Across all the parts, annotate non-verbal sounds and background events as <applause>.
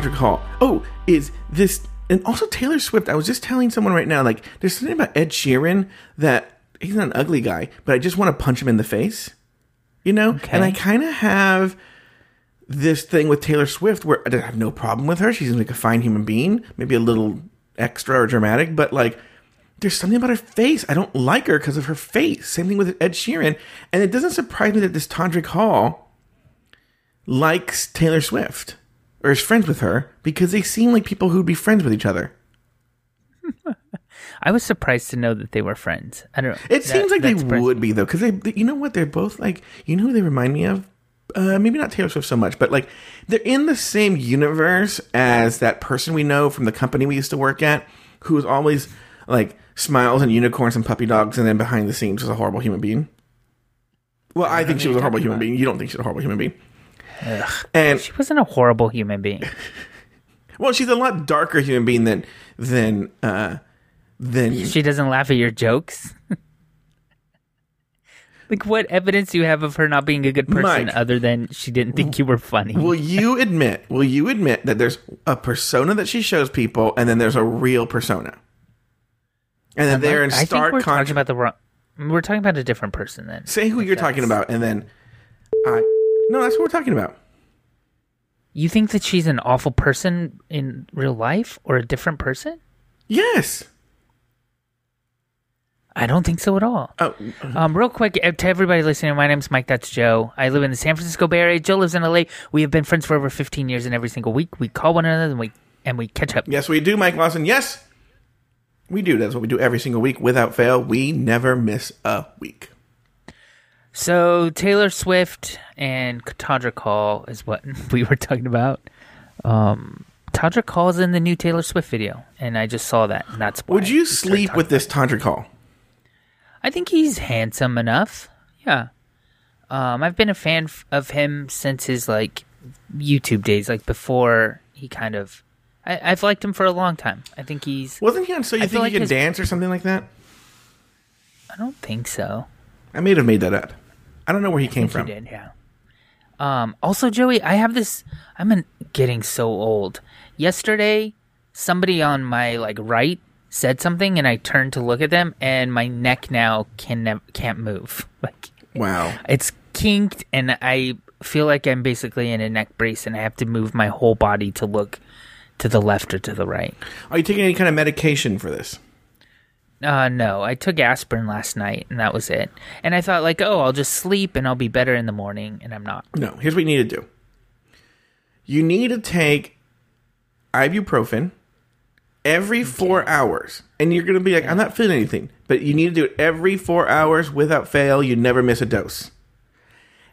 Todrick Hall. Oh, is this and also Taylor Swift. I was just telling someone right now, like, there's something about Ed Sheeran that he's not an ugly guy, but I just want to punch him in the face. You know? Okay. And I kind of have this thing with Taylor Swift where I have no problem with her. She's like a fine human being, maybe a little extra or dramatic, but like there's something about her face. I don't like her because of her face. Same thing with Ed Sheeran. And it doesn't surprise me that this Todrick Hall likes Taylor Swift or is friends with her because they seem like people who'd be friends with each other. <laughs> I was surprised to know that they were friends. I don't know. It That- seems like they surprised- would be though, because they, they- you know what, they're both like, you know who they remind me of? Uh, maybe not Taylor Swift so much, but like they're in the same universe as that person we know from the company we used to work at, who is always like smiles and unicorns and puppy dogs, and then behind the scenes was a horrible human being. Well, I think she was a horrible human being. You don't think she's a horrible human being. And She wasn't a horrible human being. <laughs> well, she's a lot darker human being than than uh, than She doesn't laugh at your jokes. <laughs> like, what evidence do you have of her not being a good person Mike. other than she didn't think you were funny? Will you admit? Will you admit that there's a persona that she shows people, and then there's a real persona, and then they're in I think stark we're talking about the wrong. We're talking about a different person then. Say who you're talking about, and then I. No, that's what we're talking about. You think that she's an awful person in real life or a different person? Yes. I don't think so at all. Oh, Um, real quick uh, to everybody listening, my name's Mike. That's Joe. I live in the San Francisco Bay Area. Joe lives in LA. We have been friends for over 15 years, and every single week we call one another and we and we catch up. yes, we do, Mike Lawson. Yes, we do. That's what we do every single week, without fail. We never miss a week. So Taylor Swift and Todrick Hall is what <laughs> we were talking about. Um, Todrick Hall is in the new Taylor Swift video, and I just saw that. And that's why Would you sleep with this Todrick Hall? I think he's handsome enough. Yeah. Um, I've been a fan f- of him since his like YouTube days, like before he kind of. I, I've liked him for a long time. I think he's. Wasn't he on So You I Think You like Can his- Dance or something like that? I don't think so. I may have made that up. I don't know where he came from. did, yeah. Um. Also, Joey, I have this. I'm an, getting so old. Yesterday, somebody on my like right said something, and I turned to look at them, and my neck now can nev- can't move. <laughs> Like Wow. it's kinked and I feel like I'm basically in a neck brace and I have to move my whole body to look to the left or to the right. Are you taking any kind of medication for this? Uh no, I took aspirin last night and that was it. And I thought like, oh, I'll just sleep and I'll be better in the morning and I'm not. No, here's what you need to do. You need to take ibuprofen every four hours. And you're going to be like, I'm not feeling anything. But you need to do it every four hours without fail. You never miss a dose.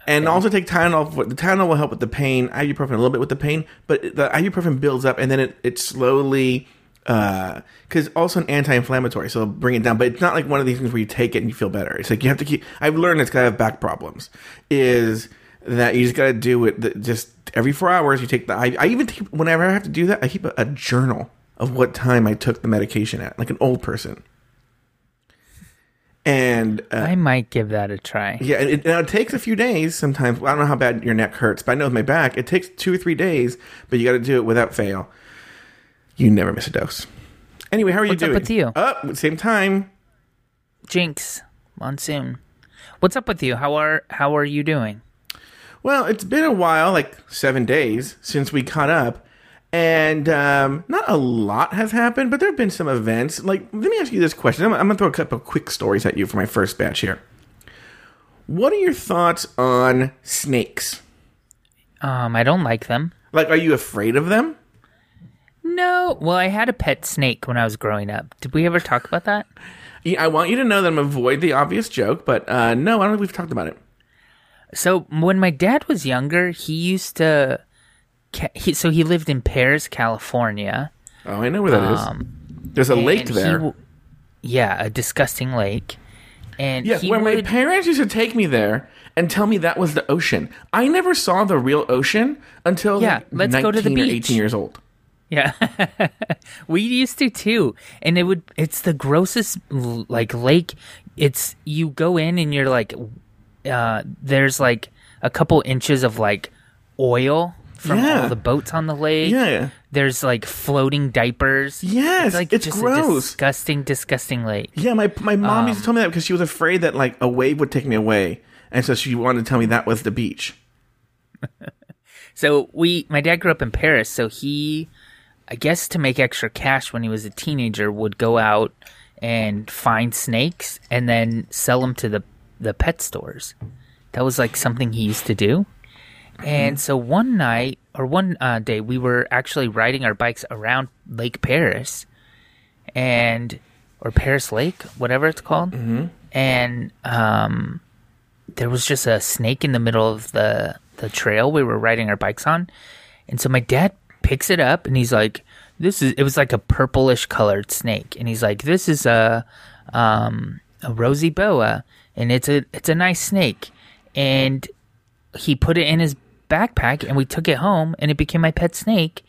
And also take Tylenol. For, the Tylenol will help with the pain, ibuprofen a little bit with the pain, but the ibuprofen builds up and then it, it slowly, because also an anti-inflammatory, so bring it down. But it's not like one of these things where you take it and you feel better. It's like you have to keep. I've learned it's got to have back problems. Is that you just got to do it just every four hours. You take the. I, I even keep, whenever I have to do that, I keep a, a journal of what time I took the medication at, like an old person. And uh, I might give that a try. yeah, and it, now it takes a few days sometimes. I don't know how bad your neck hurts, but I know with my back, it takes two or three days, but you got to do it without fail. You never miss a dose. Anyway, how are What's you up doing? with you? Oh, same time. Jinx, monsoon. What's up with you? How are how are you doing? Well, it's been a while, like seven days since we caught up, and um, not a lot has happened, but there have been some events. Like, let me ask you this question. I'm, I'm going to throw a couple of quick stories at you for my first batch here. What are your thoughts on snakes? Um, I don't like them. Like, are you afraid of them? No. Well, I had a pet snake when I was growing up. Did we ever talk about that? <laughs> Yeah, I want you to know that I'm avoid the obvious joke, but uh, no, I don't think we've talked about it. So when my dad was younger, he used to. He, so he lived in Perris, California. Oh, I know where that is. Um, There's a lake and he there. yeah, a disgusting lake. And Yes, he where my parents used to take me there and tell me that was the ocean. I never saw the real ocean until Yeah, like, let's 19 go to the beach. 18 years old. Yeah, <laughs> we used to too. And it would. It's the grossest like lake. It's you go in and you're like, uh, there's like a couple inches of like oil from Yeah. all the boats on the lake. Yeah. There's like floating diapers. Yes, like it's just a disgusting, disgusting lake. Yeah, my my mom Um, used to tell me that because she was afraid that like a wave would take me away, and so she wanted to tell me that was the beach. <laughs> So we, my dad grew up in Perris, so he, I guess, to make extra cash when he was a teenager, would go out and find snakes and then sell them to the the pet stores. That was like something he used to do. And so one night or one uh, day, we were actually riding our bikes around Lake Perris, and or Perris Lake, whatever it's called, and um, there was just a snake in the middle of the the trail we were riding our bikes on, and so my dad picks it up and he's like, "This is." It was like a purplish colored snake, and he's like, "This is a um, a rosy boa, and it's a it's a nice snake," and he put it in his backpack, and we took it home, and it became my pet snake,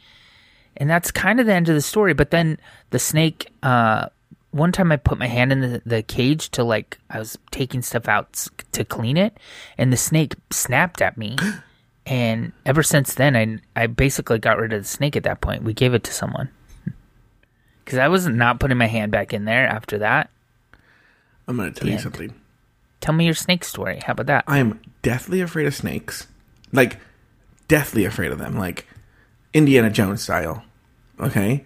and that's kind of the end of the story. But then the snake. Uh, one time I put my hand in the, the cage to like I was taking stuff out to clean it, and the snake snapped at me. <gasps> and ever since then, I I basically got rid of the snake. At that point, we gave it to someone because I was not putting my hand back in there after that. I'm going to tell you something. Tell me your snake story. How about that? I am deathly afraid of snakes, like deathly afraid of them, like Indiana Jones style. Okay,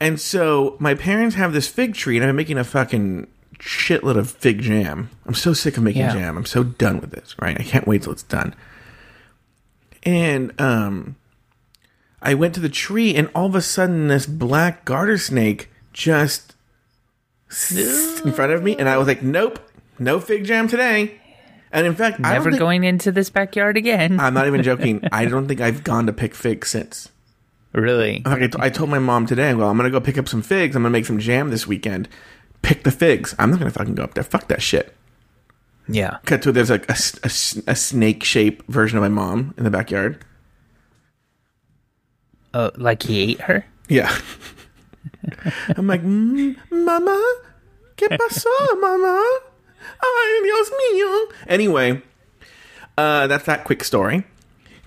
and so my parents have this fig tree, and I'm making a fucking shitload of fig jam. I'm so sick of making Yeah. jam. I'm so done with this. Right, I can't wait till it's done. And um, I went to the tree, and all of a sudden, this black garter snake just in front of me, and I was like, "Nope, no fig jam today." And in fact, I Never think- going into this backyard again. I'm not even <laughs> joking. I don't think I've gone to pick figs since. really? In fact, I, t- I told my mom today, well, I'm going to go pick up some figs. I'm going to make some jam this weekend. Pick the figs. I'm not going to fucking go up there. Fuck that shit. Yeah. Cut to there's like a snake shape version of my mom in the backyard. Oh, like he ate her? Yeah. <laughs> I'm like, mm, Mama, ¿qué pasó, Mama? Ay, Dios mío. Anyway, uh, that's that quick story.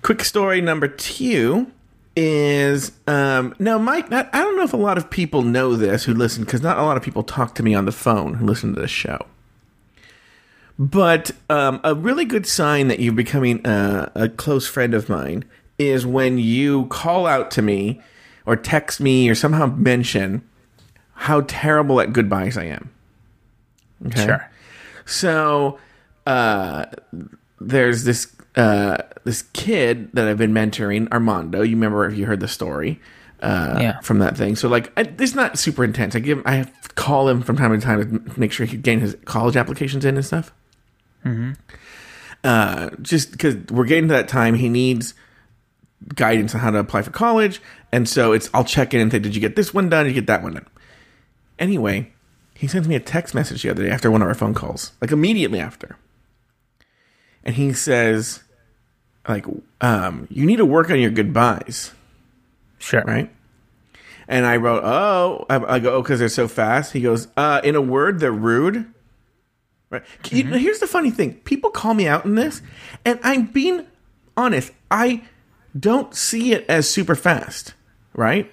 Quick story number two is um, now, Mike. I I don't know if a lot of people know this who listen because not a lot of people talk to me on the phone who listen to this show. But um, a really good sign that you're becoming a, a close friend of mine is when you call out to me or text me or somehow mention how terrible at goodbyes I am. Okay? Sure. So uh, there's this uh, this kid that I've been mentoring, Armando. You remember if you heard the story uh, Yeah. from that thing. So like, I, it's not super intense. I give I call him from time to time to make sure he getting his college applications in and stuff. Uh, just because we're getting to that time, he needs guidance on how to apply for college, and so it's I'll check in and say, "Did you get this one done? Did you get that one done?" Anyway, he sends me a text message the other day after one of our phone calls, like immediately after, and he says, "Like, um, you need to work on your goodbyes." Sure. right? And I wrote, oh, I, I go, oh, because they're so fast. He goes, uh, in a word, they're rude. Right. You- mm-hmm. here's the funny thing: people call me out in this, and I'm being honest. I don't see it as super fast, right?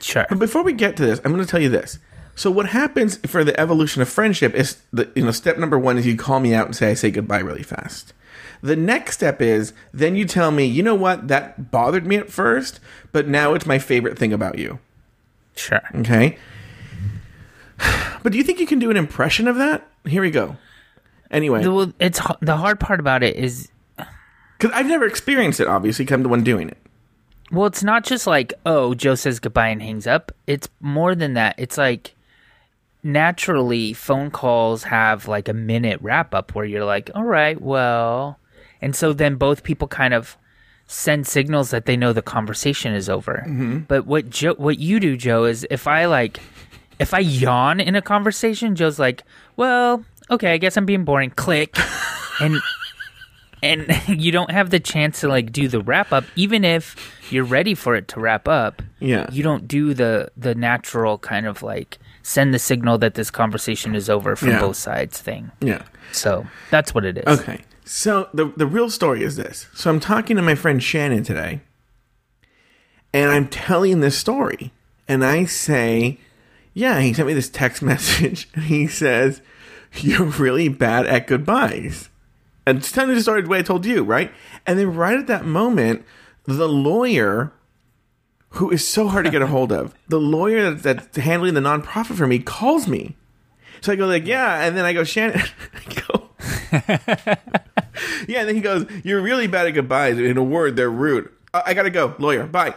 Sure. But before we get to this, I'm going to tell you this. So what happens for the evolution of friendship is the you know step number one is you call me out and say I say goodbye really fast. The next step is then you tell me you know what that bothered me at first, but now it's my favorite thing about you. Sure. Okay. <sighs> But do you think you can do an impression of that? Here we go. Anyway, Well, it's the hard part about it is because I've never experienced it, Obviously, I'm the one doing it. Well, it's not just like, oh, Joe says goodbye and hangs up. It's more than that. It's like naturally phone calls have like a minute wrap up where you're like, all right, well. And so then both people kind of send signals that they know the conversation is over. Mm-hmm. But what Joe, what you do, Joe, is if I like, if I yawn in a conversation, Joe's like, well, okay, I guess I'm being boring. Click. and and <laughs> you don't have the chance to like do the wrap up even if you're ready for it to wrap up Yeah. you don't do the the natural kind of like send the signal that this conversation is over from Yeah. both sides thing Yeah. so that's what it is Okay. So the the real story is this. So I'm talking to my friend Shannon today, and I'm telling this story, and I say, "Yeah." He sent me this text <laughs> message, and he says, "You're really bad at goodbyes." And it's kind of just started the way I told you, right? And then right at that moment, the lawyer, who is so hard to get a hold of, <laughs> the lawyer that's, that's handling the nonprofit for me, calls me. So I go like, "Yeah," and then I go, "Shannon," <laughs> I go. yeah, and then he goes, "You're really bad at goodbyes. In a word, they're rude." I, I gotta go, lawyer. Bye.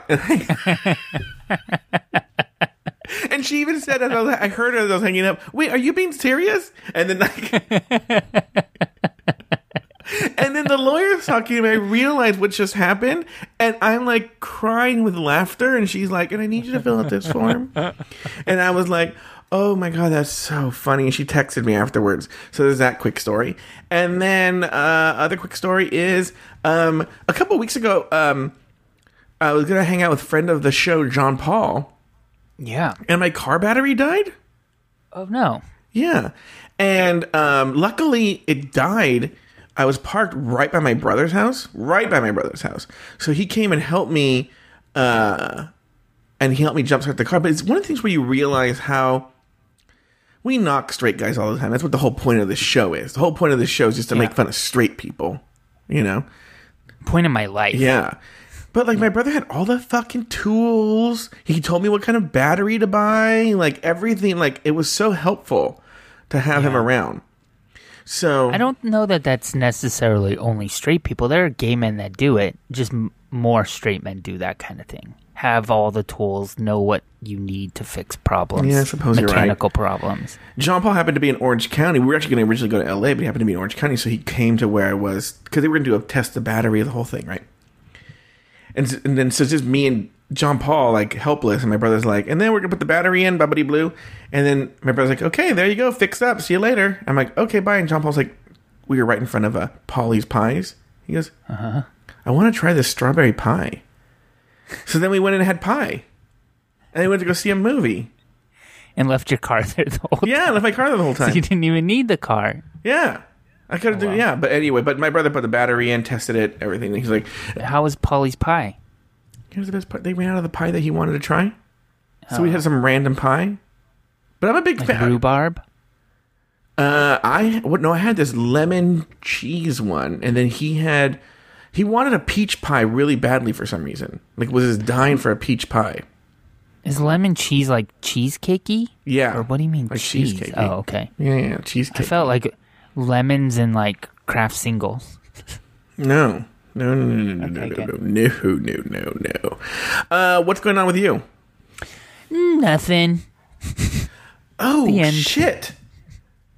And she even said, as I, was, I heard her as I was hanging up. Wait, are you being serious? And then like. <laughs> And then the lawyer's talking, and I realize what just happened, and I'm like crying with laughter, and she's like, "And I need you to fill out this form," and I was like, "Oh my god, that's so funny!" And she texted me afterwards. So there's that quick story, and then uh, other quick story is um, a couple weeks ago, um, I was gonna hang out with friend of the show John Paul, Yeah. and my car battery died. Oh no. Yeah. And um, luckily, it died. I was parked right by my brother's house, right by my brother's house. So he came and helped me, uh, and he helped me jumpstart the car. But it's one of the things where you realize how we knock straight guys all the time. That's what the whole point of the show is. The whole point of the show is just to make fun of straight people, you know? Point of my life. Yeah. But like my brother had all the fucking tools. He told me what kind of battery to buy, like everything. Like it was so helpful to have him around. So I don't know that that's necessarily only straight people. There are gay men that do it. Just m- more straight men do that kind of thing. Have all the tools, know what you need to fix problems. Yeah, I suppose you're right. mechanical problems. John Paul happened to be in Orange County. We were actually going to originally go to LA, but he happened to be in Orange County, so he came to where I was because they were going to do a test the battery, the whole thing, right? And, and then so it's just me and John Paul like helpless, and my brother's like, and then we're gonna put the battery in, bubbity blue, and then my brother's like, okay, there you go, fixed up, see you later. I'm like, okay, bye. And John Paul's like, we were right in front of uh, Polly's Pies. He goes, uh-huh. I want to try this strawberry pie. So then we went and had pie, and then we went to go see a movie. And left your car <laughs> there the whole Yeah, I left my car there the whole <laughs> time. You didn't even need the car. Yeah. I could have Oh, done, yeah, but anyway, but my brother put the battery in, tested it, everything. He's like, How was Polly's pie? here's the best part. They ran out of the pie that he wanted to try. So Oh. we had some random pie. But I'm a big Like fan. rhubarb? Uh, I, what, no, I had this lemon cheese one. And then he had, he wanted a peach pie really badly for some reason. Like, was his dying for a peach pie. Is lemon cheese like cheesecakey? Yeah. Or what do you mean Like cheese? cheesecakey. Oh, okay. Yeah, yeah, cheesecake. I felt like lemons and like Kraft singles. no. No, no, no, no, no, no, no, no, no, no, no. Uh, what's going on with you? Nothing. Oh, shit.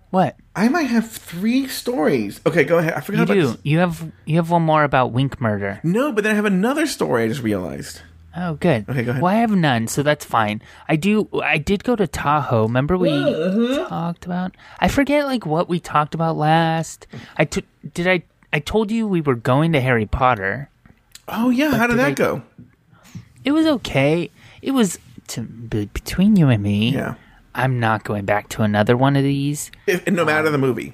What? I might have three stories. Okay, go ahead. I forgot You about do. this. You have you have one more about Wink murder. No, but then I have another story I just realized. Oh, good. Okay, go ahead. Well, I have none, so that's fine. I do. I did go to Tahoe. Remember we Uh-huh. talked about? I forget like what we talked about last. I took. Did I? I told you we were going to Harry Potter. Oh yeah, how did did that I- go? It was okay. It was to be, between you and me. Yeah. I'm not going back to another one of these. If, no matter the movie.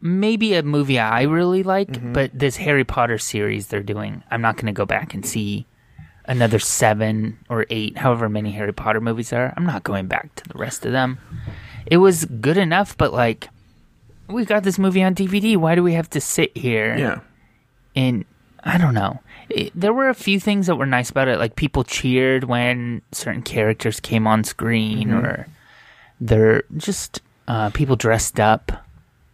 Maybe a movie I really like, Mm-hmm. but this Harry Potter series they're doing, I'm not going to go back and see another seven or eight, however many Harry Potter movies are. I'm not going back to the rest of them. It was good enough, but like, we got this movie on DVD. Why do we have to sit here? Yeah. and I don't know. It, there were a few things that were nice about it, like people cheered when certain characters came on screen, Mm-hmm. or they're just uh, people dressed up,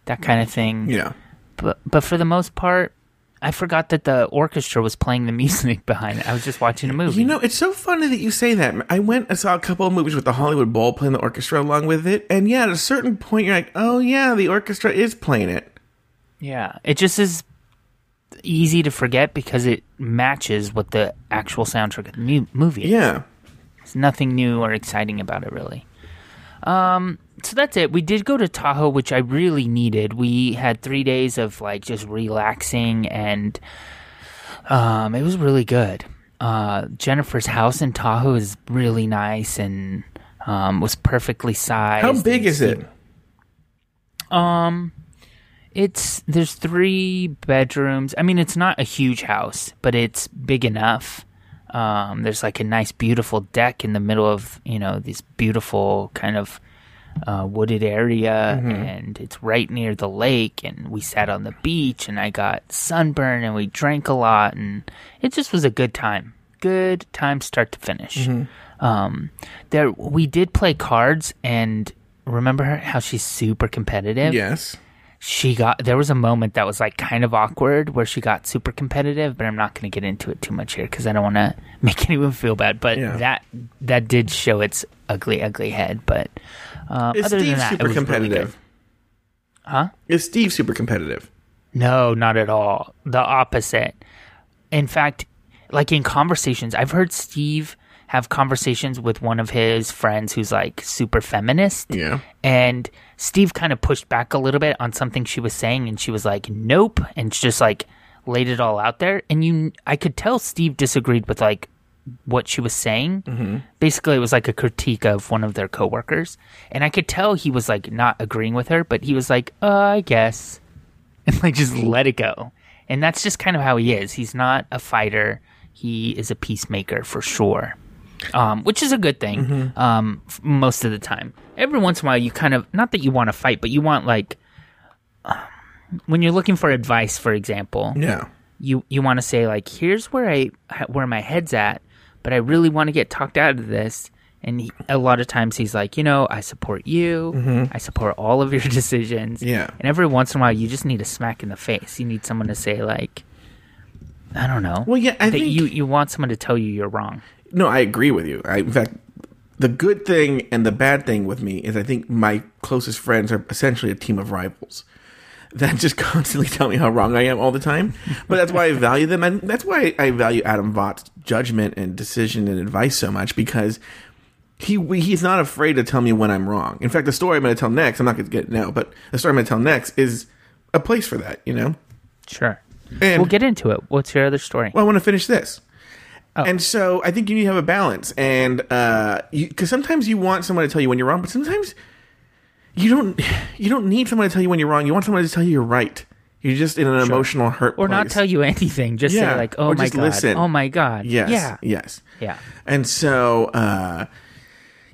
that kind of thing. Yeah. But but for the most part, I forgot that the orchestra was playing the <laughs> music behind it. I was just watching a movie. You know, it's so funny that you say that. I went and saw a couple of movies with the Hollywood Bowl playing the orchestra along with it, and yeah, at a certain point, you're like, oh yeah, the orchestra is playing it. yeah, it just is easy to forget because it matches what the actual soundtrack of the mu- movie is. Yeah. There's nothing new or exciting about it, really. Um, so that's it. We did go to Tahoe, which I really needed. We had three days of like just relaxing, and um, it was really good. Uh, Jennifer's house in Tahoe is really nice and um, was perfectly sized. How big is it? um, it's there's three bedrooms. I mean, it's not a huge house, but it's big enough. Um, there's like a nice, beautiful deck in the middle of you know this beautiful kind of uh, wooded area, and it's right near the lake. And we sat on the beach, and I got sunburn, and we drank a lot, and it just was a good time. Good time, start to finish. Um, there, we did play cards, and remember how she's super competitive Yes. She got there was a moment that was like kind of awkward where she got super competitive but i'm not going to get into it too much here because i don't want to <laughs> make anyone feel bad but Yeah. that that did show its ugly ugly head but um, Is other than Steve that it super was really competitive? good. huh Is Steve super competitive? no not at all the opposite in fact like in conversations i've heard steve have conversations with one of his friends who's like super feminist Yeah. and Steve kind of pushed back a little bit on something she was saying, and she was like, "Nope," and just like laid it all out there. And you, I could tell Steve disagreed with like what she was saying. Mm-hmm. Basically, it was like a critique of one of their coworkers, and I could tell he was like not agreeing with her, but he was like, uh, "I guess," <laughs> and like just let it go. And that's just kind of how he is. He's not a fighter. He is a peacemaker for sure um, which is a good thing um, most of the time. Every once in a while, you kind of not that you want to fight, but you want like um, when you're looking for advice, for example, Yeah. you you want to say like, "Here's where I where my head's at," but I really want to get talked out of this. And he, a lot of times he's like, you know, I support you. I support all of your <laughs> decisions. Yeah. And every once in a while, you just need a smack in the face. You need someone to say like, I don't know. Well, yeah, I that think you you want someone to tell you you're wrong. No, I agree with you. I, in fact, the good thing and the bad thing with me is I think my closest friends are essentially a team of rivals <laughs> that just <laughs> constantly tell me how wrong I am all the time. But that's why I value them, and that's why I value Adam Vought's judgment and decision and advice so much because he he's not afraid to tell me when I'm wrong. In fact, the story I'm going to tell next, I'm not going to get it now, but the story I'm going to tell next is a place for that. You know, Sure. and We'll get into it. What's your other story? well, I want to finish this. Oh. And so I think you need to have a balance, and uh, because sometimes you want someone to tell you when you're wrong, but sometimes you don't. You don't need someone to tell you when you're wrong. You want someone to tell you you're right. You're just in an emotional hurt, or not tell you anything. Just Yeah, say like, "Oh or my just god, listen. oh my god." Yes, Yeah. yes, Yeah. And so uh,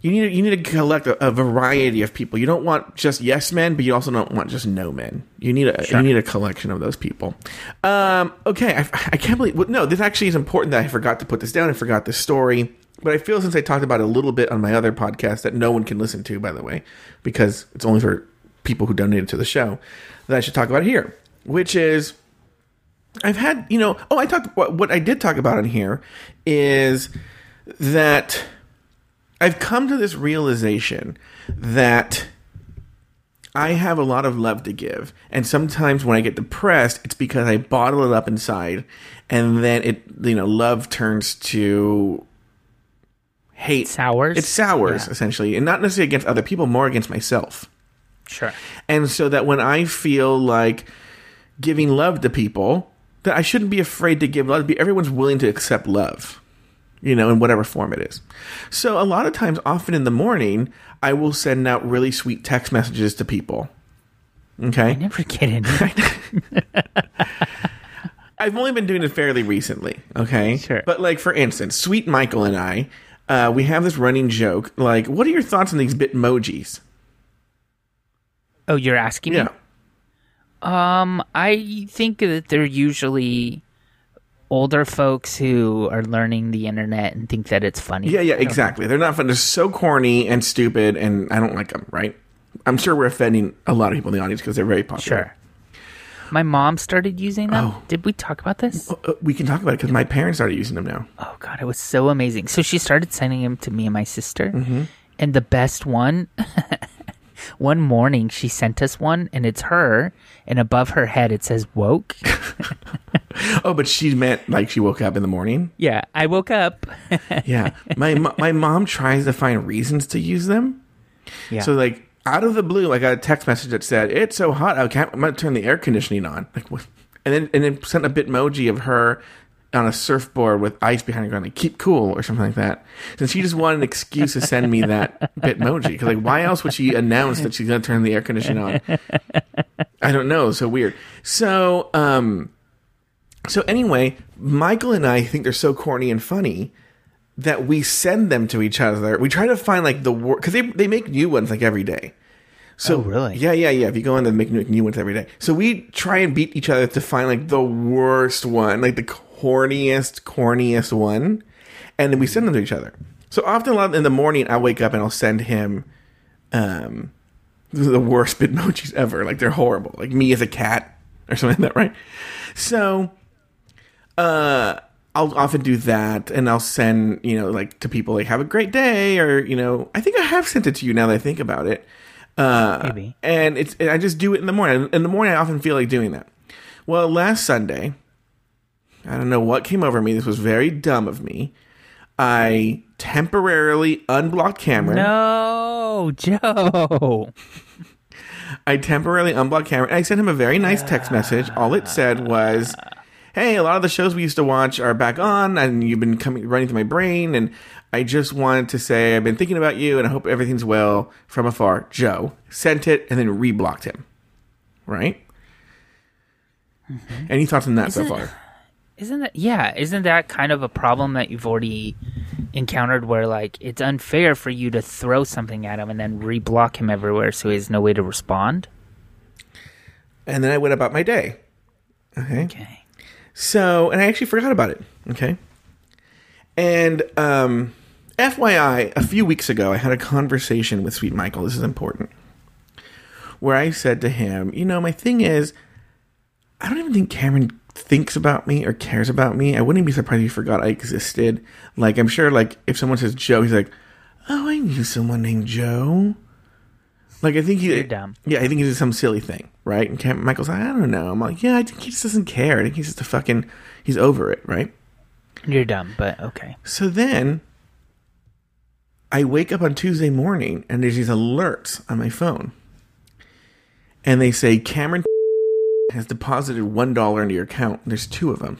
you need to, you need to collect a, a variety of people. You don't want just yes men, but you also don't want just no men. You need a you need a collection of those people. Um, okay, I, I can't believe well, no. This actually is important that I forgot to put this down. I forgot this story, but I feel since I talked about it a little bit on my other podcast that no one can listen to, by the way, because it's only for people who donated to the show. That I should talk about it here, which is. I've had, you know, oh, I talked, what, what I did talk about in here is that I've come to this realization that I have a lot of love to give. And sometimes when I get depressed, it's because I bottle it up inside and then it, you know, love turns to hate. Sours? It sours, Yeah. essentially. And not necessarily against other people, more against myself. Sure. And so that when I feel like giving love to people, that I shouldn't be afraid to give love. Be everyone's willing to accept love, you know, in whatever form it is. So a lot of times, often in the morning, I will send out really sweet text messages to people. Okay, I Never get in. <laughs> I've only been doing it fairly recently. Okay, Sure. But like for instance, Sweet Michael and I, uh, we have this running joke. Like, what are your thoughts on these Bitmojis? oh, you're asking me? Yeah. Um, I think that they're usually older folks who are learning the internet and think that it's funny. Yeah, yeah, exactly. They're not fun. They're so corny and stupid, and I don't like them. Right? I'm sure we're offending a lot of people in the audience because they're very popular. Sure. My mom started using them. Oh. Did we talk about this? Uh, we can talk about it because my parents started using them now. Oh god, it was so amazing. So she started sending them to me and my sister. Mm-hmm. And the best one <laughs> one morning she sent us one and it's her and above her head it says woke. <laughs> Oh, but she meant like she woke up in the morning. yeah, I woke up. <laughs> Yeah, my my mom tries to find reasons to use them. yeah. So like out of the blue, I got a text message that said, "It's so hot, I can't. I'm gonna turn the air conditioning on." Like, what? and then and then sent a bitmoji of her on a surfboard with ice behind her, going like "Keep cool" or something like that. And she just wanted an excuse to send me that <laughs> bitmoji because like, why else would she announce that she's gonna turn the air conditioning on? I don't know. So weird. So um. So anyway, Michael and I think they're so corny and funny that we send them to each other. We try to find like the word because they they make new ones like every day. So Oh, really? Yeah, yeah, yeah. If you go in, they make new, new ones every day. So we try and beat each other to find like the worst one, like the corniest, corniest one, and then we send them to each other. So often, in the morning, I wake up and I'll send him, um, the worst <laughs> bitmojis ever. Like they're horrible. Like me as a cat or something like that, right? So, uh, I'll often do that, and I'll send you know like to people like "Have a great day," or you know, I think I have sent it to you now that I think about it. Uh, Maybe. And it's and I just do it in the morning. In the morning, I often feel like doing that. Well, last Sunday, I don't know what came over me. This was very dumb of me. I temporarily unblocked Cameron. No, Joe. I temporarily unblocked Cameron. I sent him a very nice text message. All it said was, "Hey, a lot of the shows we used to watch are back on, and you've been coming running through my brain, and I just wanted to say I've been thinking about you, and I hope everything's well from afar." Joe sent it and then reblocked him. Right. Mm-hmm. Any thoughts on that so Isn't it- far? Isn't that yeah? Isn't that kind of a problem that you've already encountered, where like it's unfair for you to throw something at him and then reblock him everywhere, so he has no way to respond? And then I went about my day. Okay. Okay. So, and I actually forgot about it. Okay. And um, FYI, a few weeks ago, I had a conversation with Sweet Michael. This is important. Where I said to him, you know, my thing is, I don't even think Cameron thinks about me or cares about me. I wouldn't be surprised if he forgot I existed. Like, I'm sure, like, if someone says Joe, he's like, oh, I knew someone named Joe. Like, I think he. You're dumb. Yeah, I think he did some silly thing, right? And Cam- Michael's like, I don't know. I'm like, yeah, I think he just doesn't care. I think he's just a fucking, he's over it, right? You're dumb, but okay. So then I wake up on Tuesday morning and there's these alerts on my phone. And they say Cameron has deposited $1 into your account. There's two of them.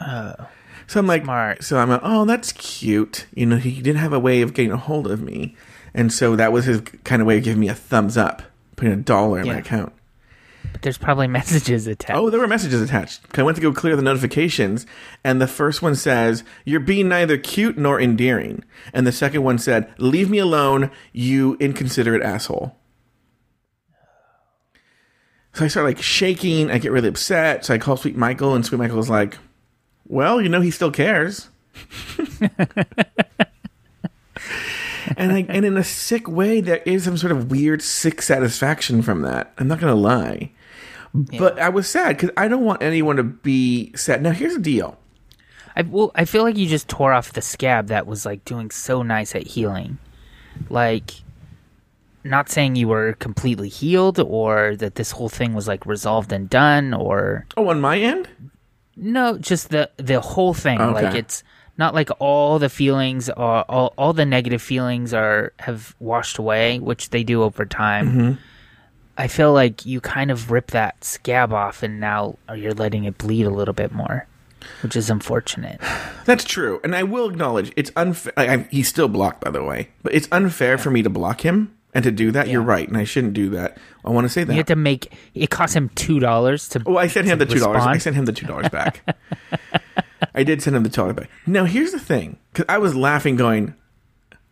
Oh, So I'm like, Smart. so I'm like, oh, that's cute. You know, he didn't have a way of getting a hold of me. And so that was his kind of way of giving me a thumbs up, putting a dollar in my account. but there's probably <laughs> messages attached. Oh, there were messages attached. I went to go clear the notifications, and the first one says, You're being neither cute nor endearing. And the second one said, Leave me alone, you inconsiderate asshole. So I start like shaking. I get really upset. So I call Sweet Michael, and Sweet Michael is like, Well, you know, he still cares. <laughs> and I, and in a sick way, there is some sort of weird sick satisfaction from that. I'm not gonna lie, but I was sad because I don't want anyone to be sad. Now here's the deal. I well, I feel like you just tore off the scab that was like doing so nice at healing. Like not saying you were completely healed or that this whole thing was like resolved and done or Oh, on my end, no, just the the whole thing. Like it's not like all the feelings are all all the negative feelings are have washed away, which they do over time. Mm-hmm. I feel like you kind of rip that scab off and now you're letting it bleed a little bit more, which is unfortunate. <sighs> that's true, and I will acknowledge it's unfair. I, I, he's still blocked, by the way, but it's unfair for me to block him and to do that. You're right, and I shouldn't do that. I want to say that You have that. to make it cost him two dollars to. Oh, I sent him the two dollars. I sent him the two dollars <laughs> back. I did send him the two dollars back. Now here's the thing, because I was laughing, going.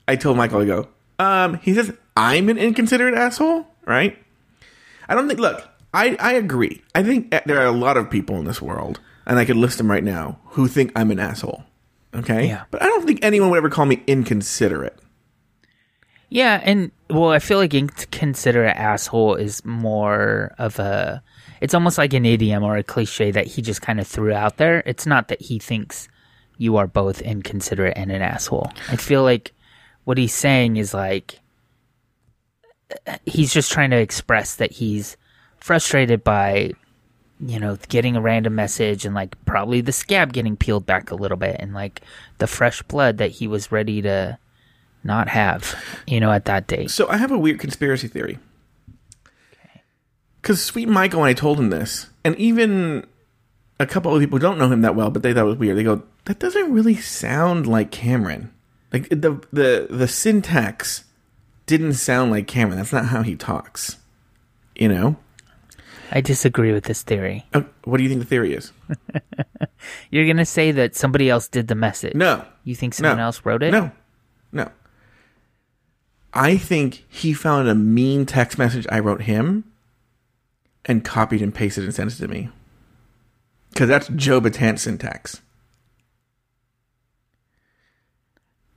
I told Michael to go. Um, he says I'm an inconsiderate asshole, right? I don't think. Look, I I agree. I think there are a lot of people in this world, and I could list them right now who think I'm an asshole. Okay, Yeah. but I don't think anyone would ever call me inconsiderate. Yeah, and well, I feel like inconsiderate asshole is more of a. It's almost like an idiom or a cliche that he just kind of threw out there. It's not that he thinks you are both inconsiderate and an asshole. I feel like what he's saying is like he's just trying to express that he's frustrated by you know getting a random message and like probably the scab getting peeled back a little bit and like the fresh blood that he was ready to not have you know at that date So I have a weird conspiracy theory. Because Sweet Michael, when I told him this, and even a couple of people don't know him that well, but they thought it was weird. They go, "That doesn't really sound like Cameron. Like the the the syntax didn't sound like Cameron. That's not how he talks." You know. I disagree with this theory. Uh, what do you think the theory is? <laughs> You're gonna say that somebody else did the message. No. You think someone No. else wrote it? No. No. I think he found a mean text message I wrote him and copied and pasted and sent it to me. Because that's Joe Batant syntax.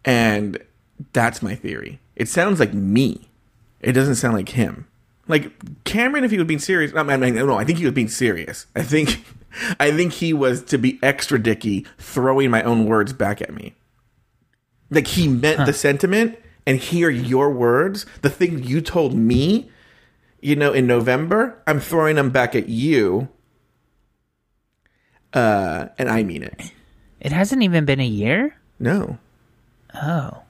And that's my theory. It sounds like me. It doesn't sound like him. Like Cameron, if he was being serious, I mean, no, I think he was being serious. I think, <laughs> I think he was to be extra dicky, throwing my own words back at me. Like he meant the sentiment, and hear your words, the thing you told me, you know, in November. I'm throwing them back at you, uh, and I mean it. It hasn't even been a year. No, Oh,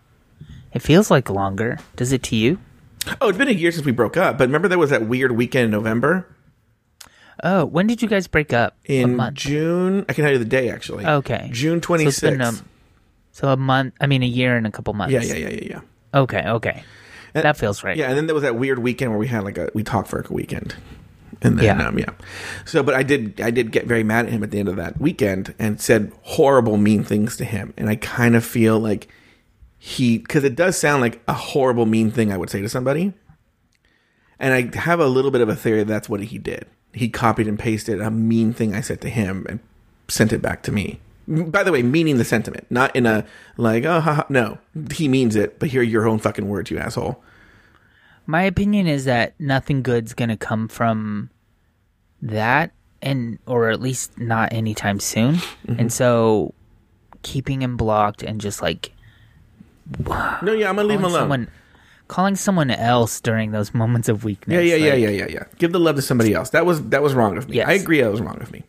it feels like longer. Does it to you? oh, it's been a year since we broke up. But remember, there was that weird weekend in November Oh, when did you guys break up? a in. June. I can tell you the day actually. Okay. June So twenty it's been, sixth. um, So a month. I mean, a year and a couple months. yeah, yeah, yeah, yeah, yeah. Okay. Okay. that feels right. Yeah, and then there was that weird weekend where we had like a we talked for like a weekend. And then Yeah. um yeah. So but I did I did get very mad at him at the end of that weekend and said horrible mean things to him. And I kind of feel like he cuz it does sound like a horrible mean thing I would say to somebody. And I have a little bit of a theory that that's what he did. He copied and pasted a mean thing I said to him and sent it back to me. By the way, meaning the sentiment, not in a like, oh, ha, ha. no, he means it, but here are your own fucking words, you asshole. My opinion is that nothing good's gonna come from that, and or at least not anytime soon. Mm-hmm. And so, keeping him blocked and just like No, yeah, I'm gonna leave him alone. someone, calling someone else during those <laughs> moments of weakness. Yeah, yeah, yeah, yeah, yeah, yeah. Give the love to somebody else. That was that was wrong of me. Yes. I agree that was wrong of me.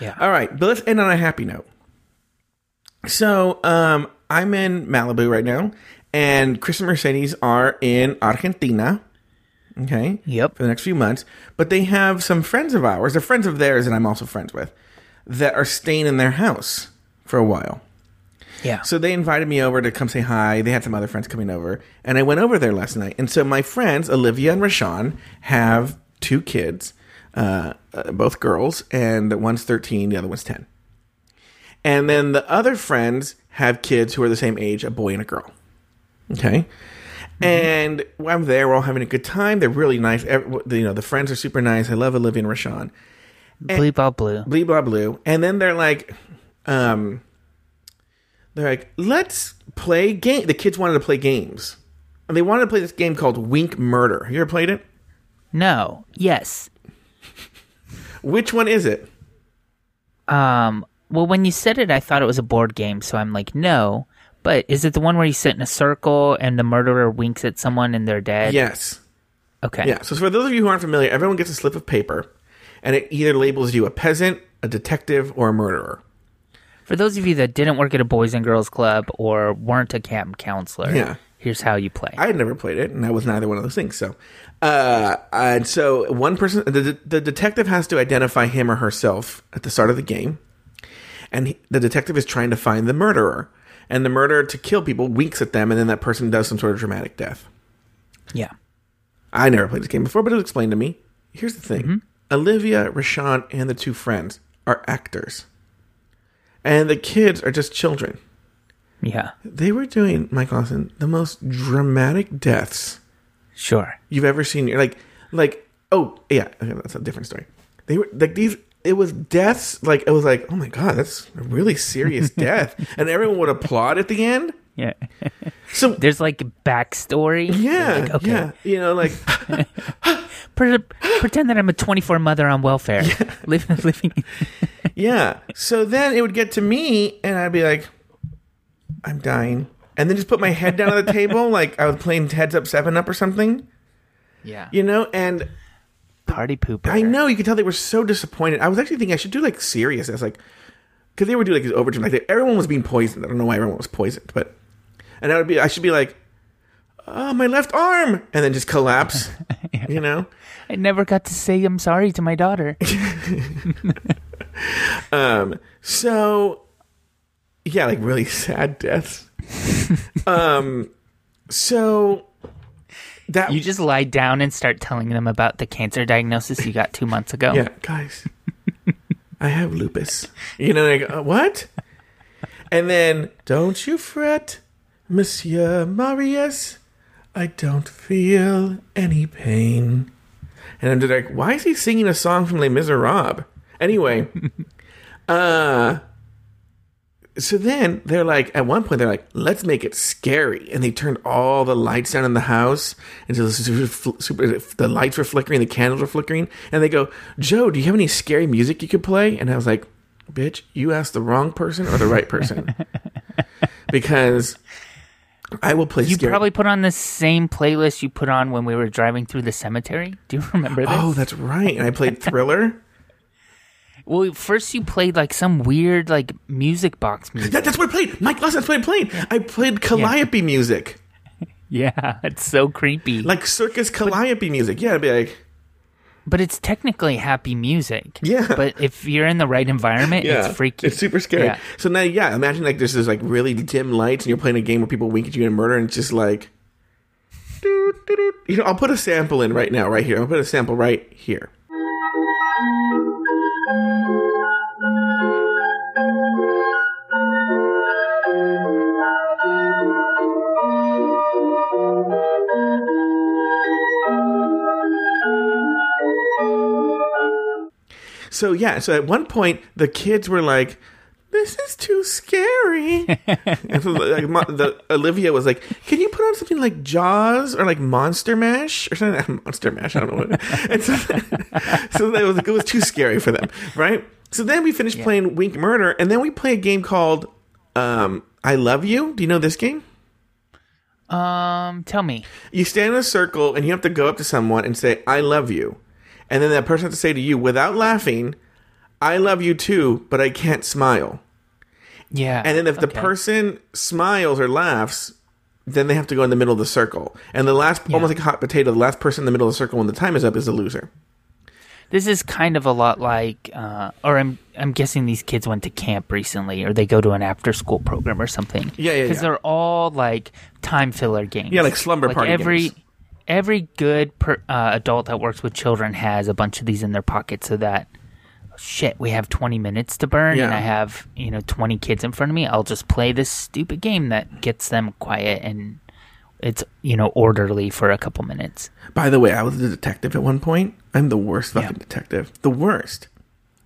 Yeah. All right, but let's end on a happy note. So, um, I'm in Malibu right now, and Chris and Mercedes are in Argentina. Okay. Yep. For the next few months, but they have some friends of ours, they're friends of theirs, and I'm also friends with, that are staying in their house for a while. Yeah. So they invited me over to come say hi. They had some other friends coming over, and I went over there last night. And so my friends, Olivia and Rashawn, have two kids, uh, uh, both girls, and one's 13, the other one's 10. And then the other friends have kids who are the same age, a boy and a girl. Okay. And when I'm there, we're all having a good time. They're really nice. Every, you know, the friends are super nice. I love Olivia and Rashawn Bleep all blue. blee blah blue and then they're like um they're like let's play game the kids wanted to play games and they wanted to play this game called wink murder you ever played it No. Yes. Which one is it Um. Well, when you said it, I thought it was a board game, so I'm like, no. But is it the one where you sit in a circle and the murderer winks at someone and they're dead? yes Okay. yeah so for those of you who aren't familiar everyone gets a slip of paper and it either labels you a peasant a detective or a murderer For those of you that didn't work at a boys and girls club or weren't a camp counselor, Yeah. here's how you play. I had never played it, and I was neither one of those things. So, uh, and so one person, the, the detective has to identify him or herself at the start of the game, and he, the detective is trying to find the murderer, and the murderer to kill people winks at them, and then that person does some sort of dramatic death. yeah. I never played this game before, but it was explained to me. Here's the thing: Olivia, Rashawn, and the two friends are actors, and the kids are just children. Yeah. They were doing, Mike Lawson, the most dramatic deaths Sure. you've ever seen. You're like, like, oh yeah, okay, that's a different story. They were like these. It was deaths. Like it was like, oh my god, that's a really serious <laughs> death, and everyone would applaud at the end. Yeah. So <laughs> There's like backstory. yeah, Like, okay. yeah, you know, like <laughs> pretend that I'm a 24 mother on welfare. Living, living. yeah. So then it would get to me, and I'd be like, I'm dying, and then just put my head down on the table, <laughs> like I was playing Heads Up Seven Up or something, Yeah. you know, and Party pooper. I know you could tell they were so disappointed. I was actually thinking I should do like serious. I was like, because they would do like these overtures, like they, everyone was being poisoned. I don't know why everyone was poisoned, but and I would be, I should be like, oh, my left arm, and then just collapse, <laughs> you know. I never got to say I'm sorry to my daughter. <laughs> Um, so yeah, like really sad deaths. Um, so that You just lie down and start telling them about the cancer diagnosis you got two months ago. Yeah, guys, I have lupus. You know, like uh, what? And then, don't you fret, Monsieur Marius. I don't feel any pain. And I'm just like, why is he singing a song from Les Miserables? Anyway, <laughs> uh, so then they're like, at one point, they're like, let's make it scary. And they turned all the lights down in the house until the, super, super, the lights were flickering, the candles were flickering. And they go, Joe, do you have any scary music you could play? And I was like, bitch, you asked the wrong person or the right person. <laughs> because I will play You scary. probably put on the same playlist you put on when we were driving through the cemetery. Do you remember this? Oh, that's right. And I played Thriller. Well, first you played like some weird like music box music. That, that's what I played. Mike Lawson, that's what I played. I played Calliope music. <laughs> yeah, it's so creepy. Like circus Calliope music. Yeah, I'd be like, but it's technically happy music. Yeah. But if you're in the right environment, yeah. it's freaky. It's super scary. Yeah. So now, yeah, imagine like there's this like really dim lights and you're playing a game where people wink at you and murder and it's just like, <laughs> you know, I'll put a sample in right now, right here. I'll put a sample right here. So yeah, so at one point the kids were like, "This is too scary." <laughs> and so, like, Mo- the, Olivia was like, "Can you put on something like Jaws or like Monster Mash or something?" <laughs> Monster Mash, I don't know. What and so, <laughs> so that was it was too scary for them, right? So then we finished playing Wink Murder, and then we play a game called um, "I Love You." Do you know this game? um, tell me. You stand in a circle and you have to go up to someone and say, I love you. And then that person has to say to you, without laughing, I love you too, but I can't smile. Yeah. And then if the person smiles or laughs, then they have to go in the middle of the circle. And the last, almost like hot potato, the last person in the middle of the circle when the time is up is the loser. This is kind of a lot like, uh, or I'm I'm guessing these kids went to camp recently, or they go to an after school program or something. Yeah, yeah, Because yeah. they're all like time filler games. Yeah, like slumber party every, games. Every good per, uh, adult that works with children has a bunch of these in their pocket, so that shit, we have 20 minutes to burn, and I have you know 20 kids in front of me. I'll just play this stupid game that gets them quiet and it's you know orderly for a couple minutes. By the way, I was a detective at one point. I'm the worst fucking Yeah. detective. The worst.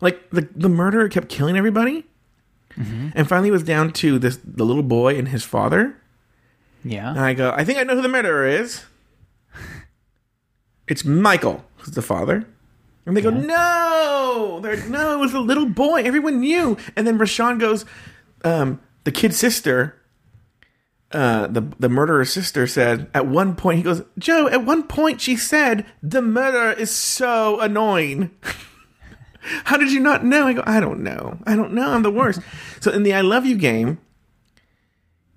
Like the the murderer kept killing everybody, and finally it was down to this the little boy and his father. Yeah. And I go, I think I know who the murderer is. It's Michael, who's the father. And they go, no! They're no, it was a little boy. Everyone knew. And then Rashawn goes, um, the kid's sister, uh, the the murderer's sister said at one point, he goes, Joe, at one point she said, the murderer is so annoying. <laughs> How did you not know? I go, I don't know. I don't know. I'm the worst. so in the I Love You game,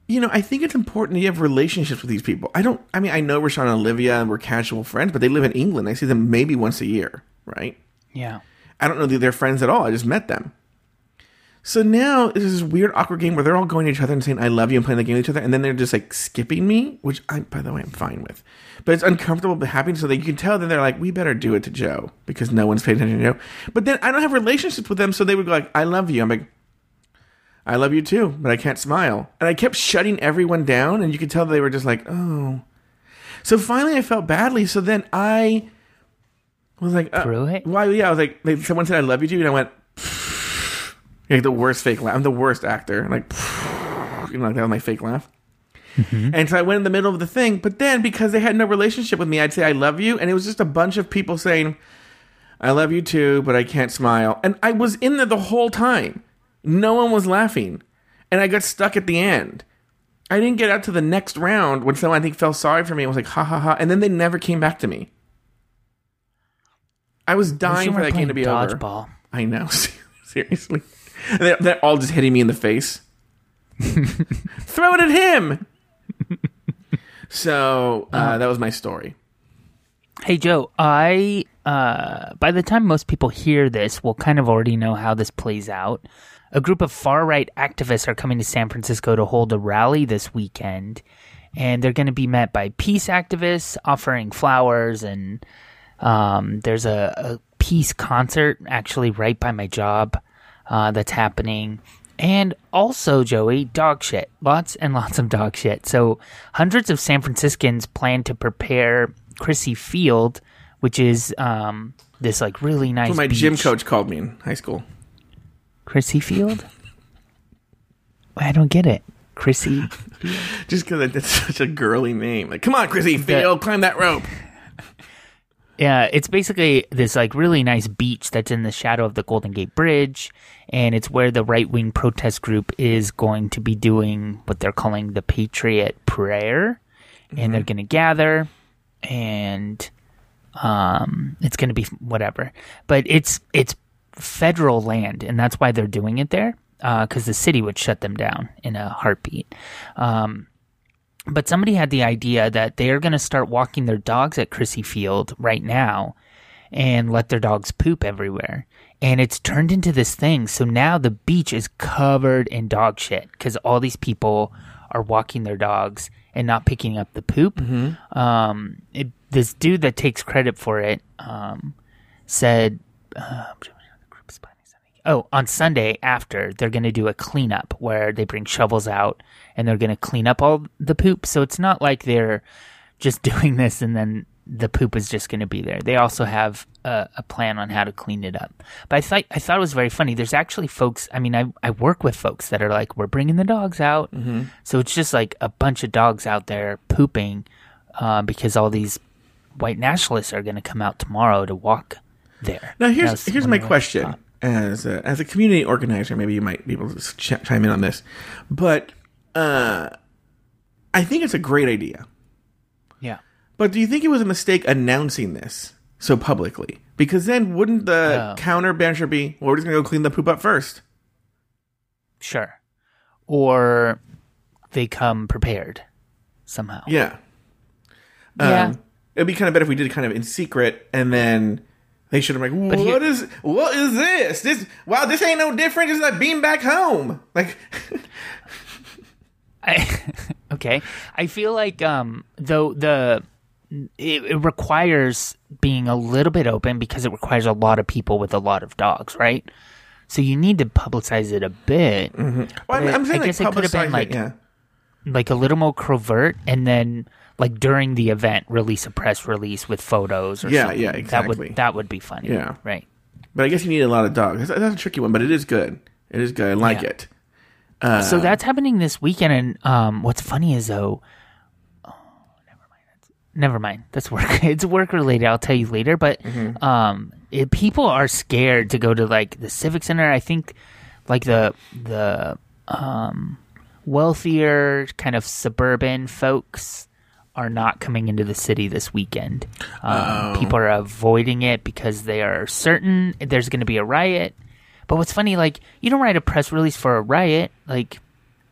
you know, I think it's important you have relationships with these people. I don't, I mean, I know Rashawn and Olivia and we're casual friends, but they live in England. I see them maybe once a year, right? yeah. I don't know that they're friends at all. I just met them. So now there's this weird, awkward game where they're all going to each other and saying, I love you and playing the game with each other. And then they're just like skipping me, which I, by the way, I'm fine with. But it's uncomfortable but happening. So that you can tell that they're like, we better do it to Joe because no one's paying attention to Joe. But then I don't have relationships with them. So they would go like, I love you. I'm like, I love you too, but I can't smile. And I kept shutting everyone down. And you could tell they were just like, oh. So finally I felt badly. So then I was like, uh, Threw it? Why? Yeah, I was like, like, someone said I love you too, and I went, like the worst fake laugh. I'm the worst actor. Like, you know, like that was my fake laugh. And so I went in the middle of the thing, but then because they had no relationship with me, I'd say I love you, and it was just a bunch of people saying, "I love you too," but I can't smile, and I was in there the whole time. No one was laughing, and I got stuck at the end. I didn't get out to the next round when someone I think felt sorry for me and was like, "Ha ha ha," and then they never came back to me. I was dying for that game to be playing over. dodgeball. I know, <laughs> seriously. They're, they're all just hitting me in the face. <laughs> Throw it at him. so uh, that was my story. Hey Joe, I uh by the time most people hear this, will kind of already know how this plays out. A group of far right activists are coming to San Francisco to hold a rally this weekend, and they're going to be met by peace activists offering flowers and um, there's a, a, peace concert actually right by my job uh, that's happening and also joey dog shit lots and <laughs> lots of dog shit so hundreds of san franciscans plan to prepare Crissy field which is um, this like really nice my beach. gym coach called me in high school. Crissy field i don't get it crissy <laughs> Just because that's such a girly name. Like, come on, Chrissy Field, climb that rope. <laughs> Yeah, it's basically this like really nice beach that's in the shadow of the Golden Gate Bridge, and it's where the right wing protest group is going to be doing what they're calling the Patriot Prayer, and they're going to gather, and um, it's going to be whatever, but it's it's federal land, and that's why they're doing it there, because the city would shut them down in a heartbeat. Um, but somebody had the idea that they are going to start walking their dogs at Crissy Field right now and let their dogs poop everywhere. And it's turned into this thing. So now the beach is covered in dog shit because all these people are walking their dogs and not picking up the poop. Um, it, this dude that takes credit for it um, said, uh, Oh, on Sunday after, they're going to do a cleanup where they bring shovels out and they're going to clean up all the poop. So it's not like they're just <laughs> doing this and then the poop is just going to be there. They also have a, a plan on how to clean it up. But I thought I thought it was very funny. There's actually folks. I mean, I I work with folks that are like, we're bringing the dogs out. Mm-hmm. So it's just like a bunch of dogs out there pooping uh, because all these white nationalists are going to come out tomorrow to walk there. Now, here's here's my question. Thoughts. As a, as a community organizer, maybe you might be able to ch- chime in on this, but uh, I think it's a great idea. Yeah. But do you think it was a mistake announcing this so publicly? Because then wouldn't the Oh. counter banter be, well, we're just going to go clean the poop up first? Sure. Or they come prepared somehow. Yeah. Yeah. Um, it'd be kind of better if we did it kind of in secret and then they should have like, But what here- is what is this? This wow, this ain't no different. It's like being back home. Like <laughs> I, <laughs> okay. I feel like um though the it, it requires being a little bit open because it requires a lot of people with a lot of dogs, right? So you need to publicize it a bit, well, I'm, I'm saying I like guess it could have been, like, it, yeah. like a little more covert, and then like during the event, release a press release with photos. Or Yeah, something. yeah, That exactly. would that would be funny. Yeah. right. But I guess you need a lot of dogs. That's, that's a tricky one, but it is good. It is good. I like Yeah. it. so that's happening this weekend, and um, what's funny is though, oh, never mind. That's, <laughs> never mind. That's work. <laughs> It's work related. I'll tell you later. But um, it, people are scared to go to like the civic center. I think like the the um, wealthier kind of suburban folks are not coming into the city this weekend. Um, People are avoiding it because they are certain there's going to be a riot. But what's funny, like you don't write a press release for a riot. Like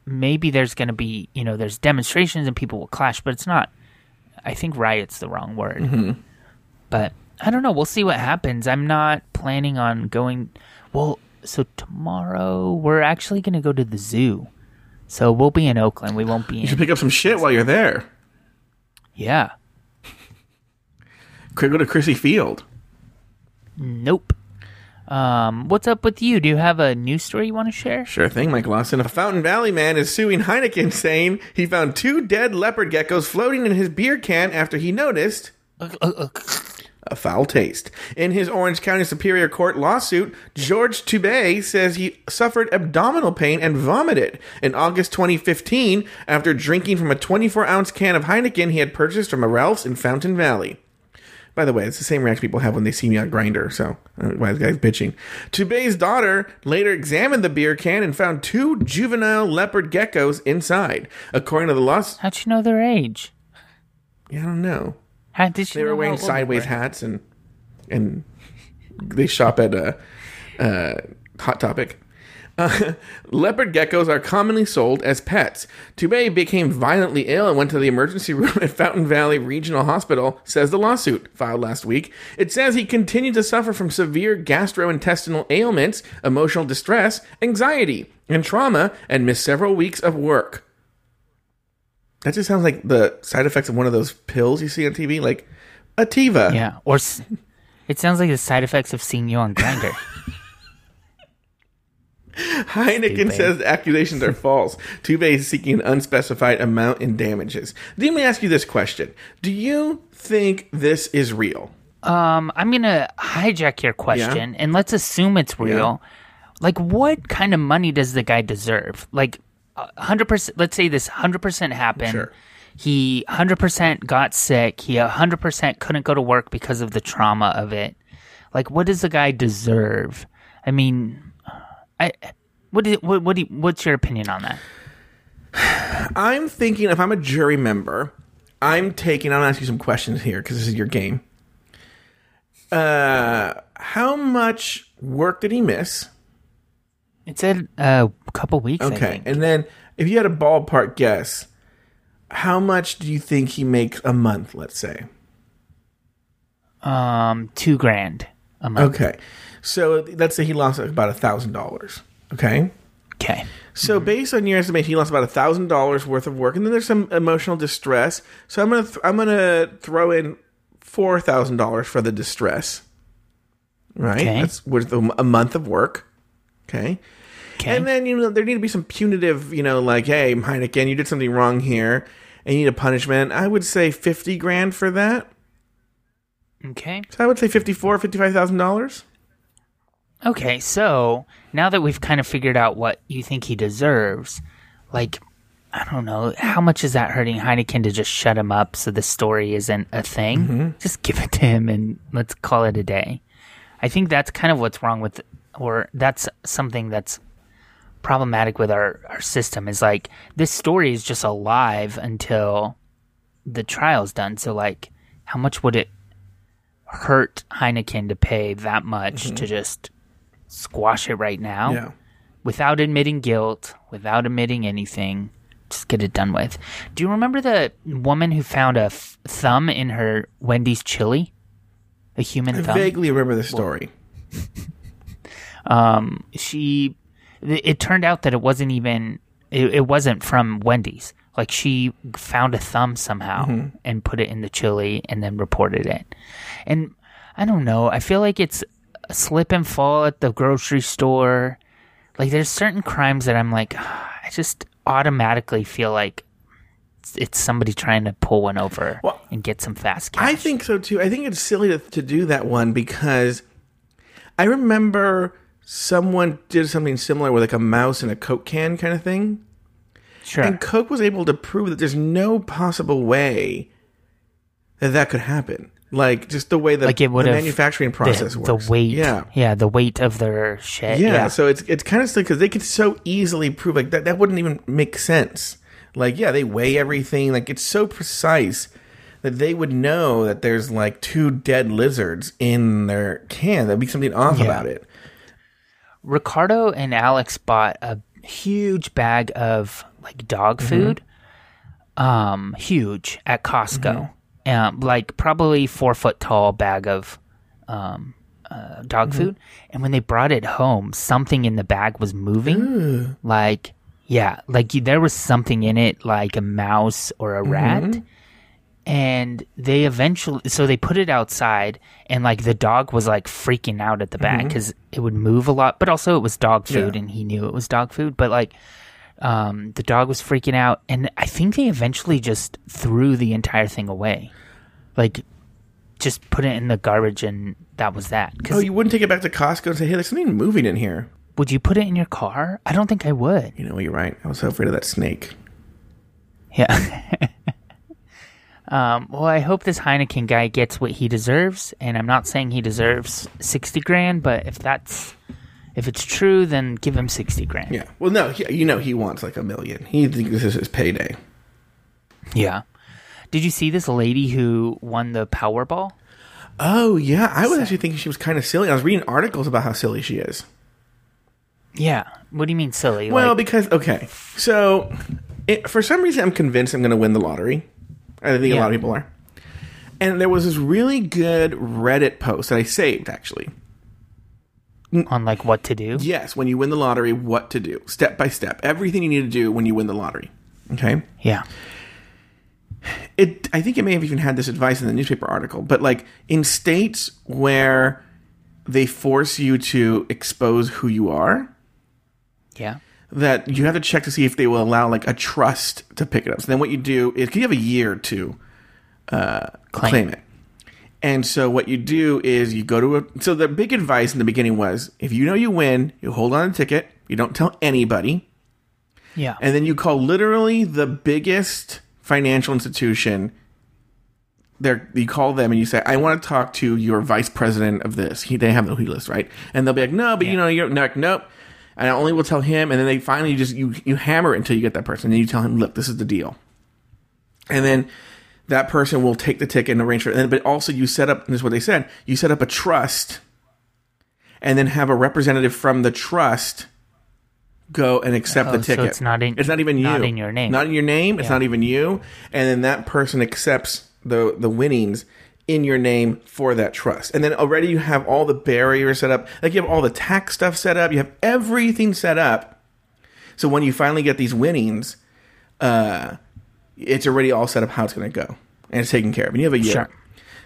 maybe there's going to be, you know, there's demonstrations and people will clash, but it's not. I think riot's the wrong word. But I don't know. We'll see what happens. I'm not planning on going. Well, so tomorrow we're actually going to go to the zoo. So we'll be in Oakland. We won't be You should in. pick up some shit while you're there. Yeah. Could go to Crissy Field. Nope. Um, what's up with you? Do you have a news story you want to share? Sure thing, Mike Lawson. A Fountain Valley man is suing Heineken, <laughs> saying he found two dead leopard geckos floating in his beer can after he noticed a foul taste. In his Orange County Superior Court lawsuit, George Toubé says he suffered abdominal pain and vomited in August 2015 after drinking from a 24 ounce can of Heineken he had purchased from a Ralph's in Fountain Valley. By the way, it's the same reaction people have when they see me on Grindr. So know why this guy's bitching. Toubé's daughter later examined the beer can and found two juvenile leopard geckos inside. According to the lawsuit, How'd you know their age? yeah, I don't know. How did They were wearing how old they sideways hats and and they shop at uh, uh, Hot Topic. Uh, <laughs> leopard geckos are commonly sold as pets. Toubé became violently ill and went to the emergency <laughs> room at Fountain Valley Regional Hospital, says the lawsuit filed last week. It says he continued to suffer from severe gastrointestinal ailments, emotional distress, anxiety, and trauma, and missed several weeks of work. That just sounds like the side effects of one of those pills you see on TV, like Ativa. Yeah. Or s- it sounds like the side effects of seeing you on Grindr. <laughs> Heineken Stupid. says the accusations are false. Toubé is seeking an unspecified amount in damages. Let me ask you this question: Do you think this is real? um, I'm gonna hijack your question and let's assume it's real. Like, what kind of money does the guy deserve? Like, hundred percent. Let's say this hundred percent happened. Sure. He hundred percent got sick. He hundred percent couldn't go to work because of the trauma of it. Like, what does the guy deserve? I mean, I what do, what what do what's your opinion on that? I'm thinking if I'm a jury member, I'm taking. I'll ask you some questions here because this is your game. Uh, how much work did he miss? It said uh, a couple weeks. I Okay, think. and then if you had a ballpark guess, how much do you think he makes a month? Let's say. Um, two grand a month. Okay, so let's say he lost about a thousand dollars. Okay. Okay. So based on your estimation, he lost about a thousand dollars worth of work, and then there's some emotional distress. So I'm gonna th- I'm gonna throw in four thousand dollars for the distress. Right, Okay. that's worth a a month of work. Okay, Okay. and then you know there need to be some punitive, you know, like hey Heineken, you did something wrong here, and you need a punishment. I would say fifty grand for that. okay. So I would say fifty-four, fifty-five thousand dollars. Okay. So now that we've kind of figured out what you think he deserves, like, I don't know, how much is that hurting Heineken to just shut him up so the story isn't a thing? Mm-hmm. Just give it to him and let's call it a day. I think that's kind of what's wrong with, or that's something that's problematic with our, our system is like this story is just alive until the trial's done. So, like, how much would it hurt Heineken to pay that much to just squash it right now Mm-hmm. Yeah. without admitting guilt, without admitting anything? Just get it done with. Do you remember the woman who found a f- thumb in her Wendy's chili? A human thumb. I thumb? vaguely remember the story. <laughs> um she it turned out that it wasn't even it, it wasn't from wendy's. Like she found a thumb somehow and put it in the chili and then reported it. And i don't know i feel like it's a slip and fall at the grocery store. Like there's certain crimes that i'm like <sighs> i just automatically feel like it's, it's somebody trying to pull one over Well, and get some fast cash. I think so too. I think it's silly to, to do that one because I remember someone did something similar with like a mouse and a Coke can kind of thing. sure And Coke was able to prove that there's no possible way that that could happen. Like just the way that Like it the manufacturing process the, works. the weight Yeah. yeah the weight of their shit Yeah, yeah, so it's it's kind of silly because they could so easily prove like that that wouldn't even make sense. Like, yeah, they weigh everything. Like, it's so precise that they would know that there's like two dead lizards in their can. That'd be something off Yeah. about it. Ricardo and Alex bought a huge bag of like dog food, um, huge at Costco, um, like probably four foot tall bag of um, uh, dog food. And when they brought it home, something in the bag was moving, like yeah, like you- there was something in it, like a mouse or a rat. And they eventually, so they put it outside, and like the dog was like freaking out at the back because it would move a lot, but also it was dog food, Yeah. and he knew it was dog food. But like, um, the dog was freaking out, and I think they eventually just threw the entire thing away, like just put it in the garbage, and that was that. Oh, you wouldn't take it back to Costco and say, "Hey, there's something moving in here." would you put it in your car? I don't think I would. You know, you're right. I was so afraid of that snake. Yeah. <laughs> um, well, I hope this Heineken guy gets what he deserves, and I'm not saying he deserves sixty grand, but if that's if it's true, then give him sixty grand. Yeah. Well, no, he, you know, he wants like a million. He thinks this is his payday. Yeah. Did you see this lady who won the Powerball? Oh yeah, I was actually thinking she was kind of silly. I was reading articles about how silly she is. Yeah. What do you mean silly? Well, like, because okay, so it, for some reason I'm convinced I'm going to win the lottery. I think a lot of people are. And there was this really good Reddit post that I saved actually. on like what to do? Yes, when you win the lottery, what to do, step by step, everything you need to do when you win the lottery. Okay, Yeah. it I think it may have even had this advice in the newspaper article, but like in states where they force you to expose who you are, Yeah. That you have to check to see if they will allow like a trust to pick it up. So then what you do is you have a year to uh, claim. Claim. it. And so what you do is you go to a so the big advice in the beginning was if you know you win, you hold on to the ticket, you don't tell anybody, Yeah. and then you call literally the biggest financial institution. There, you call them and you say, "I want to talk to your vice president of this." He, they have the who list, right? And they'll be like, "No, but you know, you're like, nope." And I only will tell him, and then they finally just you you hammer it until you get that person, and you tell him, "Look, this is the deal." And then that person will take the ticket and arrange for it. And, but also, you set up. This is what they said. You set up a trust, and then have a representative from the trust go and accept Oh, the so ticket. it's not in- It's not even you. not in your name. Not in your name. It's not even you. And then that person accepts the the winnings in your name for that trust. And then already you have all the barriers set up. Like you have all the tax stuff set up. You have everything set up. So when you finally get these winnings, uh, it's already all set up how it's going to go, and it's taken care of. And you have a year. Sure.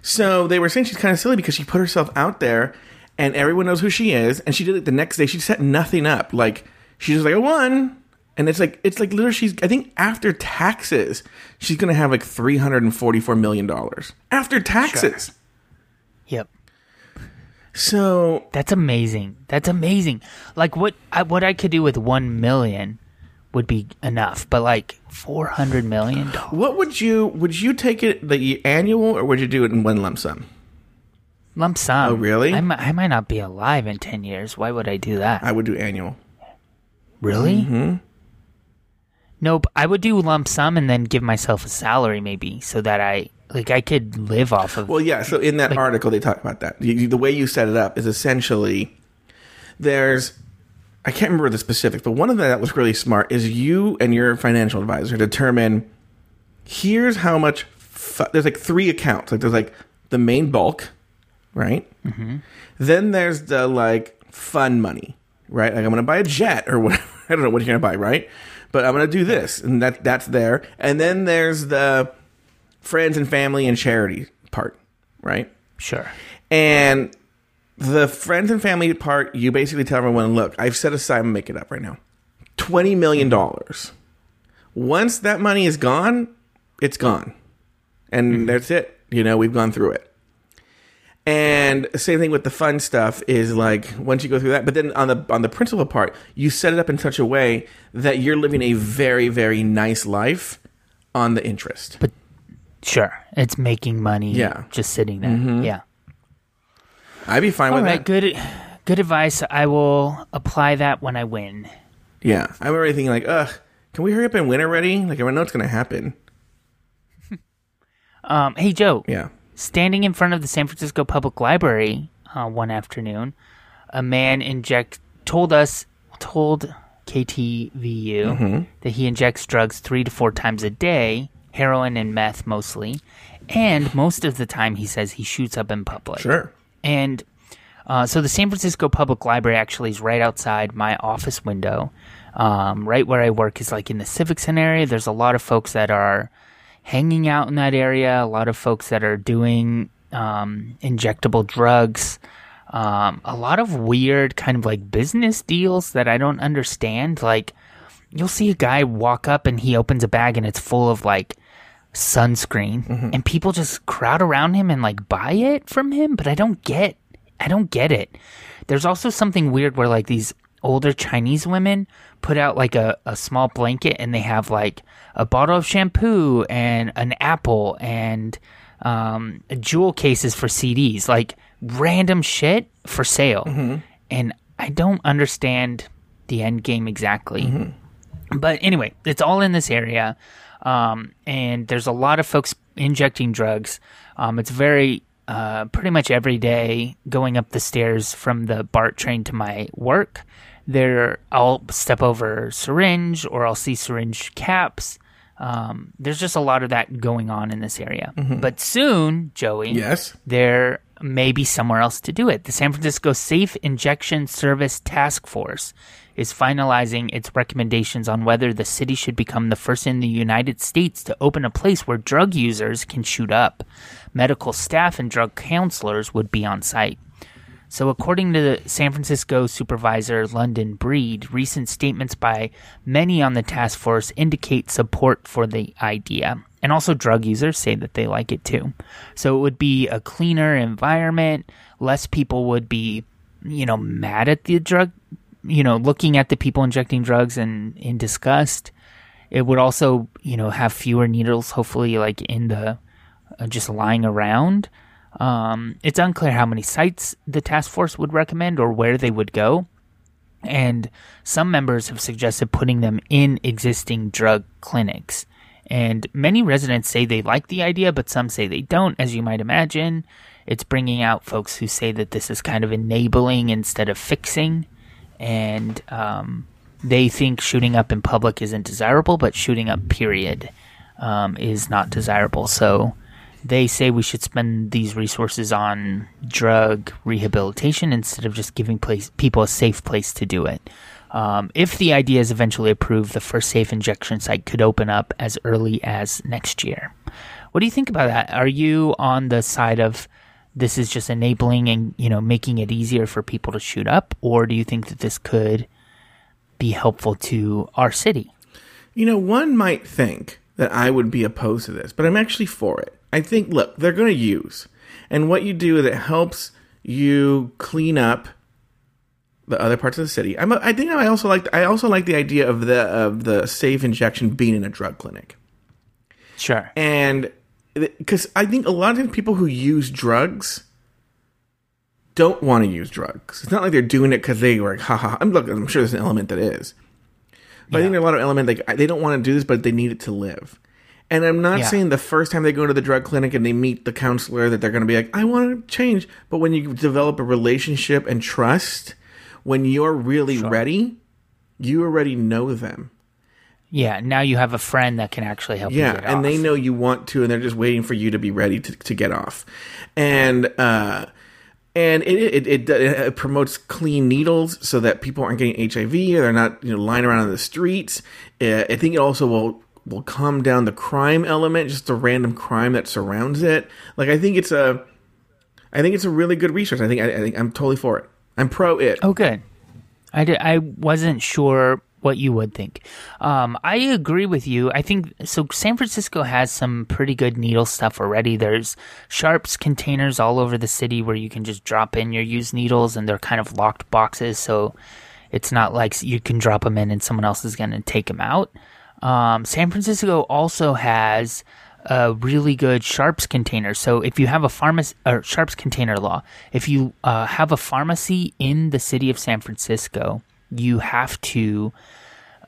So they were saying she's kind of silly because she put herself out there, and everyone knows who she is. And she did it the next day. She set nothing up. Like she's just like, I won. And it's like it's like literally she's I think after taxes she's gonna have like three hundred and forty four million dollars after taxes. Yep. So That's amazing. That's amazing. Like what I, what I could do with 1 million would be enough, but like 400 million dollars. what would you would you take it the annual or would you do it in one lump sum? lump sum. Oh, really? I, mi- I might not be alive in 10 years. Why would I do that? I would do annual. really? Mm-hmm. Nope. I would do lump sum and then give myself a salary maybe so that I like I could live off of Well, yeah. So in that article, they talk about that. You- the way you set it up is essentially there's I can't remember the specifics, but one of them that was really smart is you and your financial advisor determine here's how much. Fu- there's like three accounts. Like there's like the main bulk, right? Mm-hmm. Then there's the like fun money, right? Like I'm going to buy a jet or <laughs> whatever. I don't know what you're going to buy, right? But I'm going to do this, and that that's there. And then there's the friends and family and charity part, right? Sure. And the friends and family part, you basically tell everyone, look, I've set aside, I'm gonna make it up right now, $20 million. Once that money is gone, it's gone. And mm-hmm. that's it. You know, we've gone through it. And same thing with the fun stuff is like once you go through that, but then on the on the principal part, you set it up in such a way that you're living a very very nice life on the interest. But sure. It's making money Yeah. just sitting there. Yeah. I'd be fine All with right, that. good good advice. I will apply that when I win. Yeah, I'm already thinking like, ugh, can we hurry up and win already? Like, I know it's gonna happen. <laughs> Um, hey Joe, Yeah. Standing in front of the San Francisco Public Library uh, one afternoon, a man inject told us told KTVU that he injects drugs three to four times a day, heroin and meth mostly, and most of the time he says he shoots up in public. Sure. And uh, so the San Francisco Public Library actually is right outside my office window. Um, right where I work is like in the Civic Center area. There's a lot of folks that are hanging out in that area, a lot of folks that are doing um, injectable drugs. Um, a lot of weird kind of like business deals that I don't understand. Like, you'll see a guy walk up and he opens a bag and it's full of like sunscreen and people just crowd around him and like buy it from him but i don't get i don't get it there's also something weird where like these older chinese women put out like a, a small blanket and they have like a bottle of shampoo and an apple and um, jewel cases for cds like random shit for sale and i don't understand the end game exactly but anyway, it's all in this area, um, and there's a lot of folks injecting drugs. Um, it's very uh, pretty much every day going up the stairs from the BART train to my work. There, I'll step over syringe or I'll see syringe caps. Um, there's just a lot of that going on in this area. But soon, Joey, Yes. there may be somewhere else to do it. The San Francisco Safe Injection Service Task Force is finalizing its recommendations on whether the city should become the first in the United States to open a place where drug users can shoot up. Medical staff and drug counselors would be on site. So, according to the San Francisco supervisor London Breed, recent statements by many on the task force indicate support for the idea. And also, drug users say that they like it too. So, it would be a cleaner environment. Less people would be, you know, mad at the drug, you know, looking at the people injecting drugs and in disgust. It would also, you know, have fewer needles, hopefully, like in the uh, just lying around. Um, it's unclear how many sites the task force would recommend or where they would go. And some members have suggested putting them in existing drug clinics. And many residents say they like the idea, but some say they don't, as you might imagine. It's bringing out folks who say that this is kind of enabling instead of fixing. And um, they think shooting up in public isn't desirable, but shooting up, period, um, is not desirable. So they say we should spend these resources on drug rehabilitation instead of just giving place, people a safe place to do it. Um, if the idea is eventually approved, the first safe injection site could open up as early as next year. What do you think about that? Are you on the side of this is just enabling and you know making it easier for people to shoot up, or do you think that this could be helpful to our city? You know, one might think that I would be opposed to this, but I'm actually for it. I think, look, they're going to use. And what you do is it helps you clean up the other parts of the city. I'm, I think I also like I also like the idea of the of the safe injection being in a drug clinic. Sure. And because I think a lot of people who use drugs don't want to use drugs. It's not like they're doing it because they were like, haha. I'm look. I'm sure there's an element that is, but yeah. I think there's a lot of element like they don't want to do this, but they need it to live. And I'm not yeah. saying the first time they go to the drug clinic and they meet the counselor that they're going to be like, I want to change. But when you develop a relationship and trust, when you're really sure. ready, you already know them. Yeah, now you have a friend that can actually help you. yeah, and off. they know you want to, and they're just waiting for you to be ready to, to get off. And uh, and it, it, it, it, promotes clean needles so that people aren't getting HIV or they're not you know lying around on the streets. Uh, I think it also will will calm down the crime element, just the random crime that surrounds it. Like I think it's a, I think it's a really good resource. I think I, I think I'm totally for it. I'm pro it. Oh, good. I did, I wasn't sure what you would think. Um, I agree with you. I think so. San Francisco has some pretty good needle stuff already. There's sharps containers all over the city where you can just drop in your used needles, and they're kind of locked boxes, so it's not like you can drop them in and someone else is going to take them out. Um, San Francisco also has a really good sharps container. So if you have a pharmacy or sharps container law, if you uh, have a pharmacy in the city of San Francisco, you have to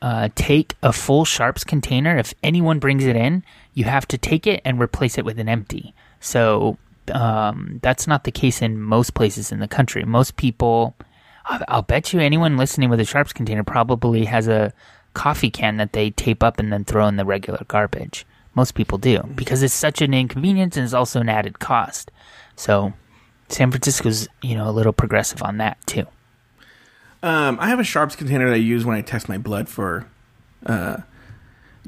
uh, take a full sharps container. If anyone brings it in, you have to take it and replace it with an empty. So um, that's not the case in most places in the country. Most people, I'll bet you anyone listening with a sharps container probably has a coffee can that they tape up and then throw in the regular garbage. Most people do because it's such an inconvenience and it's also an added cost. So San Francisco's, you know, a little progressive on that too. Um, I have a Sharps container that I use when I test my blood for uh,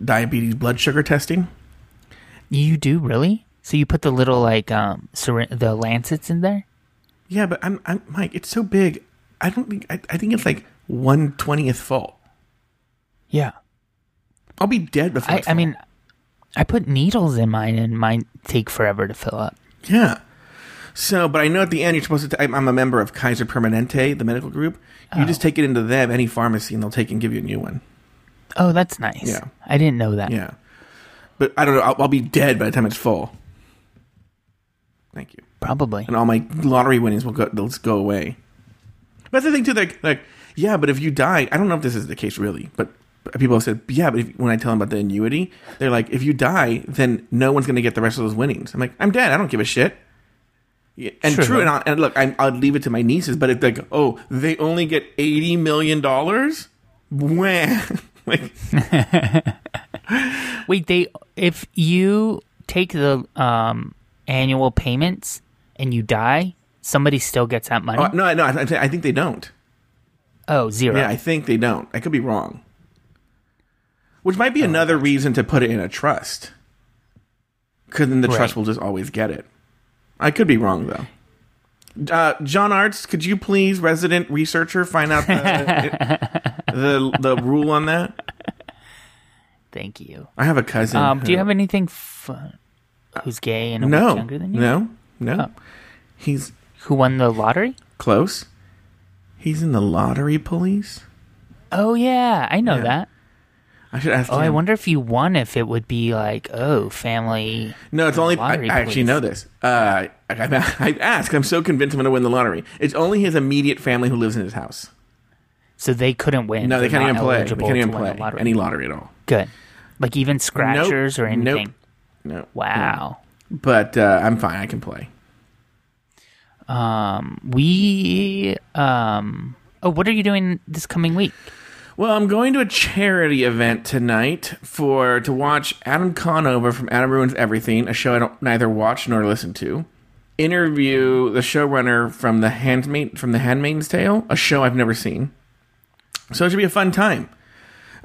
diabetes blood sugar testing. You do really? So you put the little like um the lancets in there? Yeah, but I'm I'm Mike. It's so big. I don't think I, I think it's like one twentieth full. Yeah. I'll be dead before. I, I mean, I put needles in mine, and mine take forever to fill up. Yeah. So, but I know at the end you're supposed to. i I'm a member of Kaiser Permanente, the medical group. You oh. just take it into them, any pharmacy, and they'll take and give you a new one. Oh, that's nice. Yeah, I didn't know that. Yeah, but I don't know. I'll, I'll be dead by the time it's full. Thank you. Probably. And all my lottery winnings will go. They'll just go away. But that's the thing too. Like, like, yeah, but if you die, I don't know if this is the case really, but people have said, yeah, but if, when I tell them about the annuity, they're like, if you die, then no one's going to get the rest of those winnings. I'm like, I'm dead. I don't give a shit. And sure, true, and, i and look, i will leave it to my nieces, but if like, oh, they only get eighty million dollars, wah, <laughs> like, <laughs> wait, they if you take the um, annual payments and you die, somebody still gets that money. Oh, no, no, I, I think they don't. oh, zero. Yeah, I think they don't. I could be wrong. Which might be another reason to put it in a trust. Because then the trust will just always get it. I could be wrong though. Uh, John Arts, could you please, resident researcher, find out the <laughs> the, the rule on that? Thank you. I have a cousin. Um, do you have anything fun? Who's gay and no, younger than you? no, no? Oh. He's Who won the lottery? close. He's in the lottery police. Oh yeah, I know Yeah. that. I should ask. Oh, I wonder if you won, if it would be like, oh, family. No, it's only. I, I actually know this. Uh, I, I, I asked. I'm so convinced I'm going to win the lottery. It's only his immediate family who lives in his house. So they couldn't win. No, they They're can't even play. They can't even play lottery. any lottery at all. Good. Like even scratchers or Nope. anything. No. Wow. But uh, I'm fine. I can play. Um, we um. Oh, what are you doing this coming week? Well, I'm going to a charity event tonight for to watch Adam Conover from Adam Ruins Everything, a show I don't neither watch nor listen to. Interview the showrunner from the Handmaid from the Handmaid's Tale, a show I've never seen. So it should be a fun time.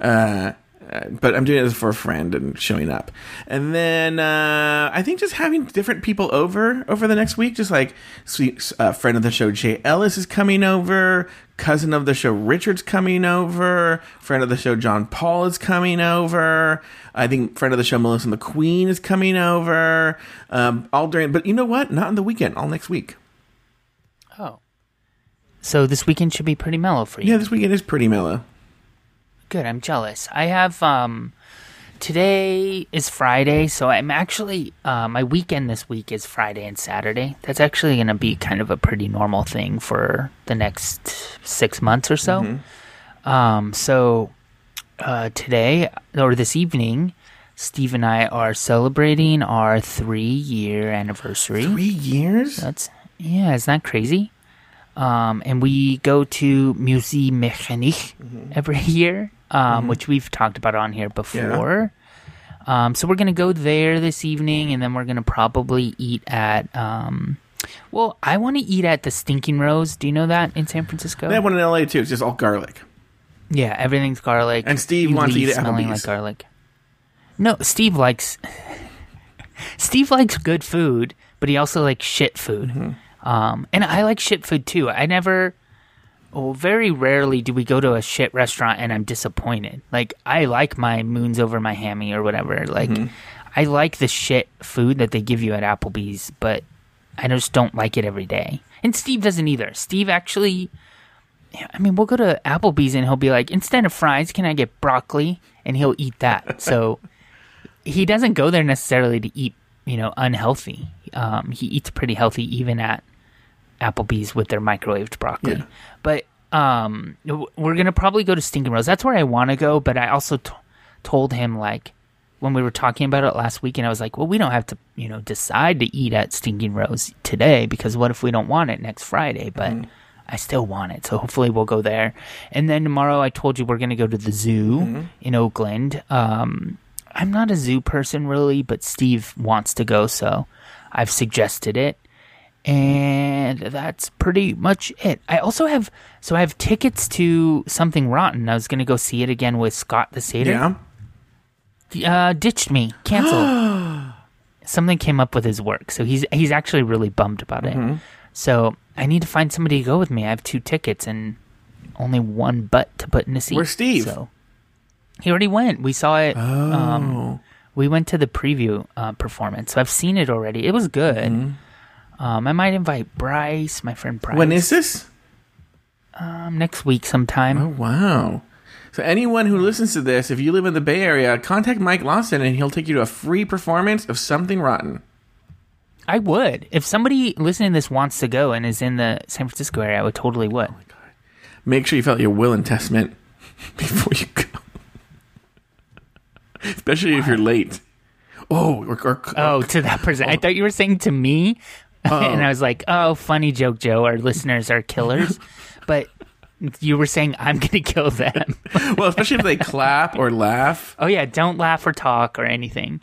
Uh, uh, but I'm doing this for a friend and showing up, and then uh, I think just having different people over over the next week. Just like sweet uh, friend of the show Jay Ellis is coming over, cousin of the show Richard's coming over, friend of the show John Paul is coming over. I think friend of the show Melissa McQueen is coming over. Um, all during, but you know what? Not on the weekend. All next week. Oh. So this weekend should be pretty mellow for you. Yeah, this weekend is pretty mellow. Good. I'm jealous. I have um today is Friday, so I'm actually uh, my weekend this week is Friday and Saturday. That's actually going to be kind of a pretty normal thing for the next six months or so. Um, so uh, today or this evening, Steve and I are celebrating our three year anniversary. Three years. That's yeah, isn't that crazy? Um, and we go to Musée Mécanique every <laughs> year, um, which we've talked about on here before. Um, so we're gonna go there this evening, and then we're gonna probably eat at. Um, well, I want to eat at the Stinking Rose. Do you know that in San Francisco? They have one in LA too. It's just all garlic. Yeah, everything's garlic. And Steve You wants to eat it smelling like garlic. No, Steve likes <laughs> Steve likes good food, but he also likes shit food. Mm-hmm. Um, and I like shit food too. I never, well, very rarely do we go to a shit restaurant and I'm disappointed. Like I like my moons over my hammy or whatever. Like Mm-hmm. I like the shit food that they give you at Applebee's, but I just don't like it every day. And Steve doesn't either. Steve actually. I mean, we'll go to Applebee's and he'll be like, instead of fries, can I get broccoli? And he'll eat that. <laughs> So he doesn't go there necessarily to eat, you know, unhealthy. Um, he eats pretty healthy even at Applebee's with their microwaved broccoli. Yeah. But um, we're gonna probably go to Stinking Rose. That's where I want to go. But I also t- told him like when we were talking about it last week, and I was like, well, we don't have to, you know, decide to eat at Stinking Rose today because what if we don't want it next Friday? But I still want it, so hopefully we'll go there. And then tomorrow, I told you we're gonna go to the zoo in Oakland. Um, I'm not a zoo person really, but Steve wants to go, so I've suggested it. And that's pretty much it. I also have so I have tickets to something rotten. I was gonna go see it again with Scott the Satyr. Yeah. Uh, ditched me, canceled. <gasps> something came up with his work, so he's he's actually really bummed about it. Mm-hmm. So I need to find somebody to go with me. I have two tickets and only one butt to put in a seat. Where's Steve? So he already went. We saw it. Oh. Um, we went to the preview uh, performance, so I've seen it already. It was good. Um, I might invite Bryce, my friend Bryce. When is this? um, next week sometime? Oh wow. So anyone who listens to this, if you live in the Bay Area, contact Mike Lawson and he'll take you to a free performance of something rotten. I would. If somebody listening to this wants to go and is in the San Francisco area, I would totally would. Make sure you fill out your will and testament <laughs> before you go. Especially if you're late. Oh, or, or, Oh, to that person. I thought you were saying to me. <laughs> and I was like, oh, funny joke, Joe. Our listeners are killers. <laughs> but you were saying I'm going to kill them. <laughs> well, especially if they clap or laugh. oh, yeah. Don't laugh or talk or anything.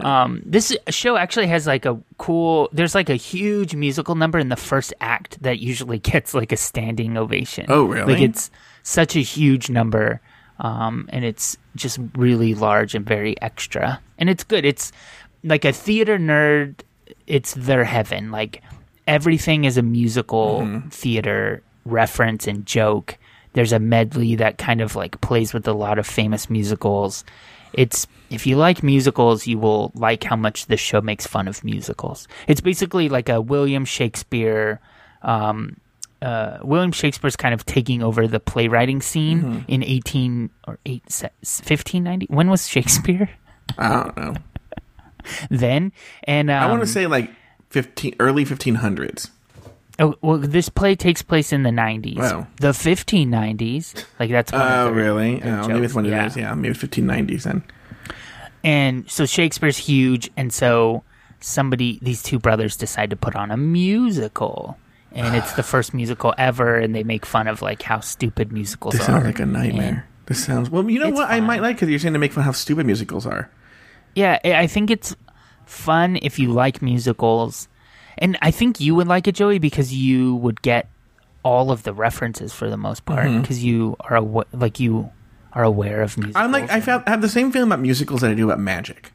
Um, this show actually has like a cool. There's like a huge musical number in the first act that usually gets like a standing ovation. Oh, really? Like it's such a huge number, um, and it's just really large and very extra, and it's good. It's like a theater nerd. It's their heaven. Like everything is a musical Mm-hmm. theater reference and joke. There's a medley that kind of like plays with a lot of famous musicals. It's if you like musicals, you will like how much this show makes fun of musicals. It's basically like a William Shakespeare. Um, uh, William Shakespeare's kind of taking over the playwriting scene Mm-hmm. in 18 or 8, 1590. When was Shakespeare? I don't know. <laughs> then and um, I want to say like fifteen early fifteen hundreds. Oh, well, this play takes place in the 90s. Wow. The 1590s. Like, that's one Oh, really? Oh, maybe it's one of yeah. those. Yeah, maybe fifteen nineties then. And so Shakespeare's huge, and so somebody, these two brothers decide to put on a musical. And it's the first musical ever, and they make fun of, like, how stupid musicals This are. sounds like a nightmare. This sounds well. You know what? I might like because you're saying to make fun of how stupid musicals are. Yeah, I think it's fun if you like musicals. And I think you would like it, Joey, because you would get all of the references for the most part, Mm-hmm. because you are awa- like you are aware of musicals. I'm like I, have the same feeling about musicals that I do about magic,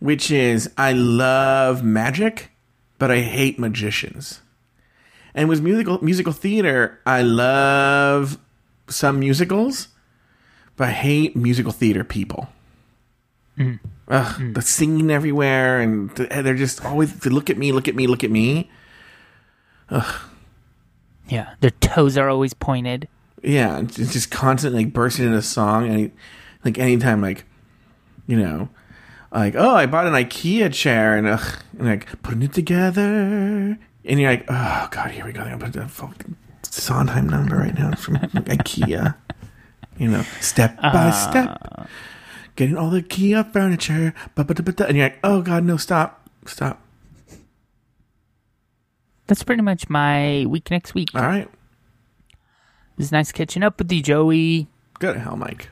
which is I love magic, but I hate magicians. And with musical musical theater, I love some musicals, but I hate musical theater people. Ugh, mm. the singing everywhere, and they're just always they look at me, look at me, look at me. Ugh. Yeah, their toes are always pointed. Yeah, it's just constantly like bursting into song, and like anytime, like you know, like oh, I bought an IKEA chair, and ugh, and like putting it together, and you're like, oh god, here we go. I'm gonna put the fucking Sondheim number right now from <laughs> IKEA. You know, step by uh, step, getting all the IKEA furniture, ba-ba-da-ba-da, and you're like, oh god, no, stop, stop. That's pretty much my week next week. All right, It was nice catching up with you, Joey. go to hell, Mike.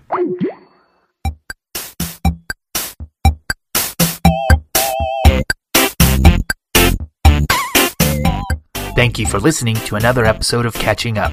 Thank you for listening to another episode of Catching Up.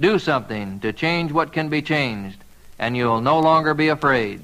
Do something to change what can be changed, and you'll no longer be afraid.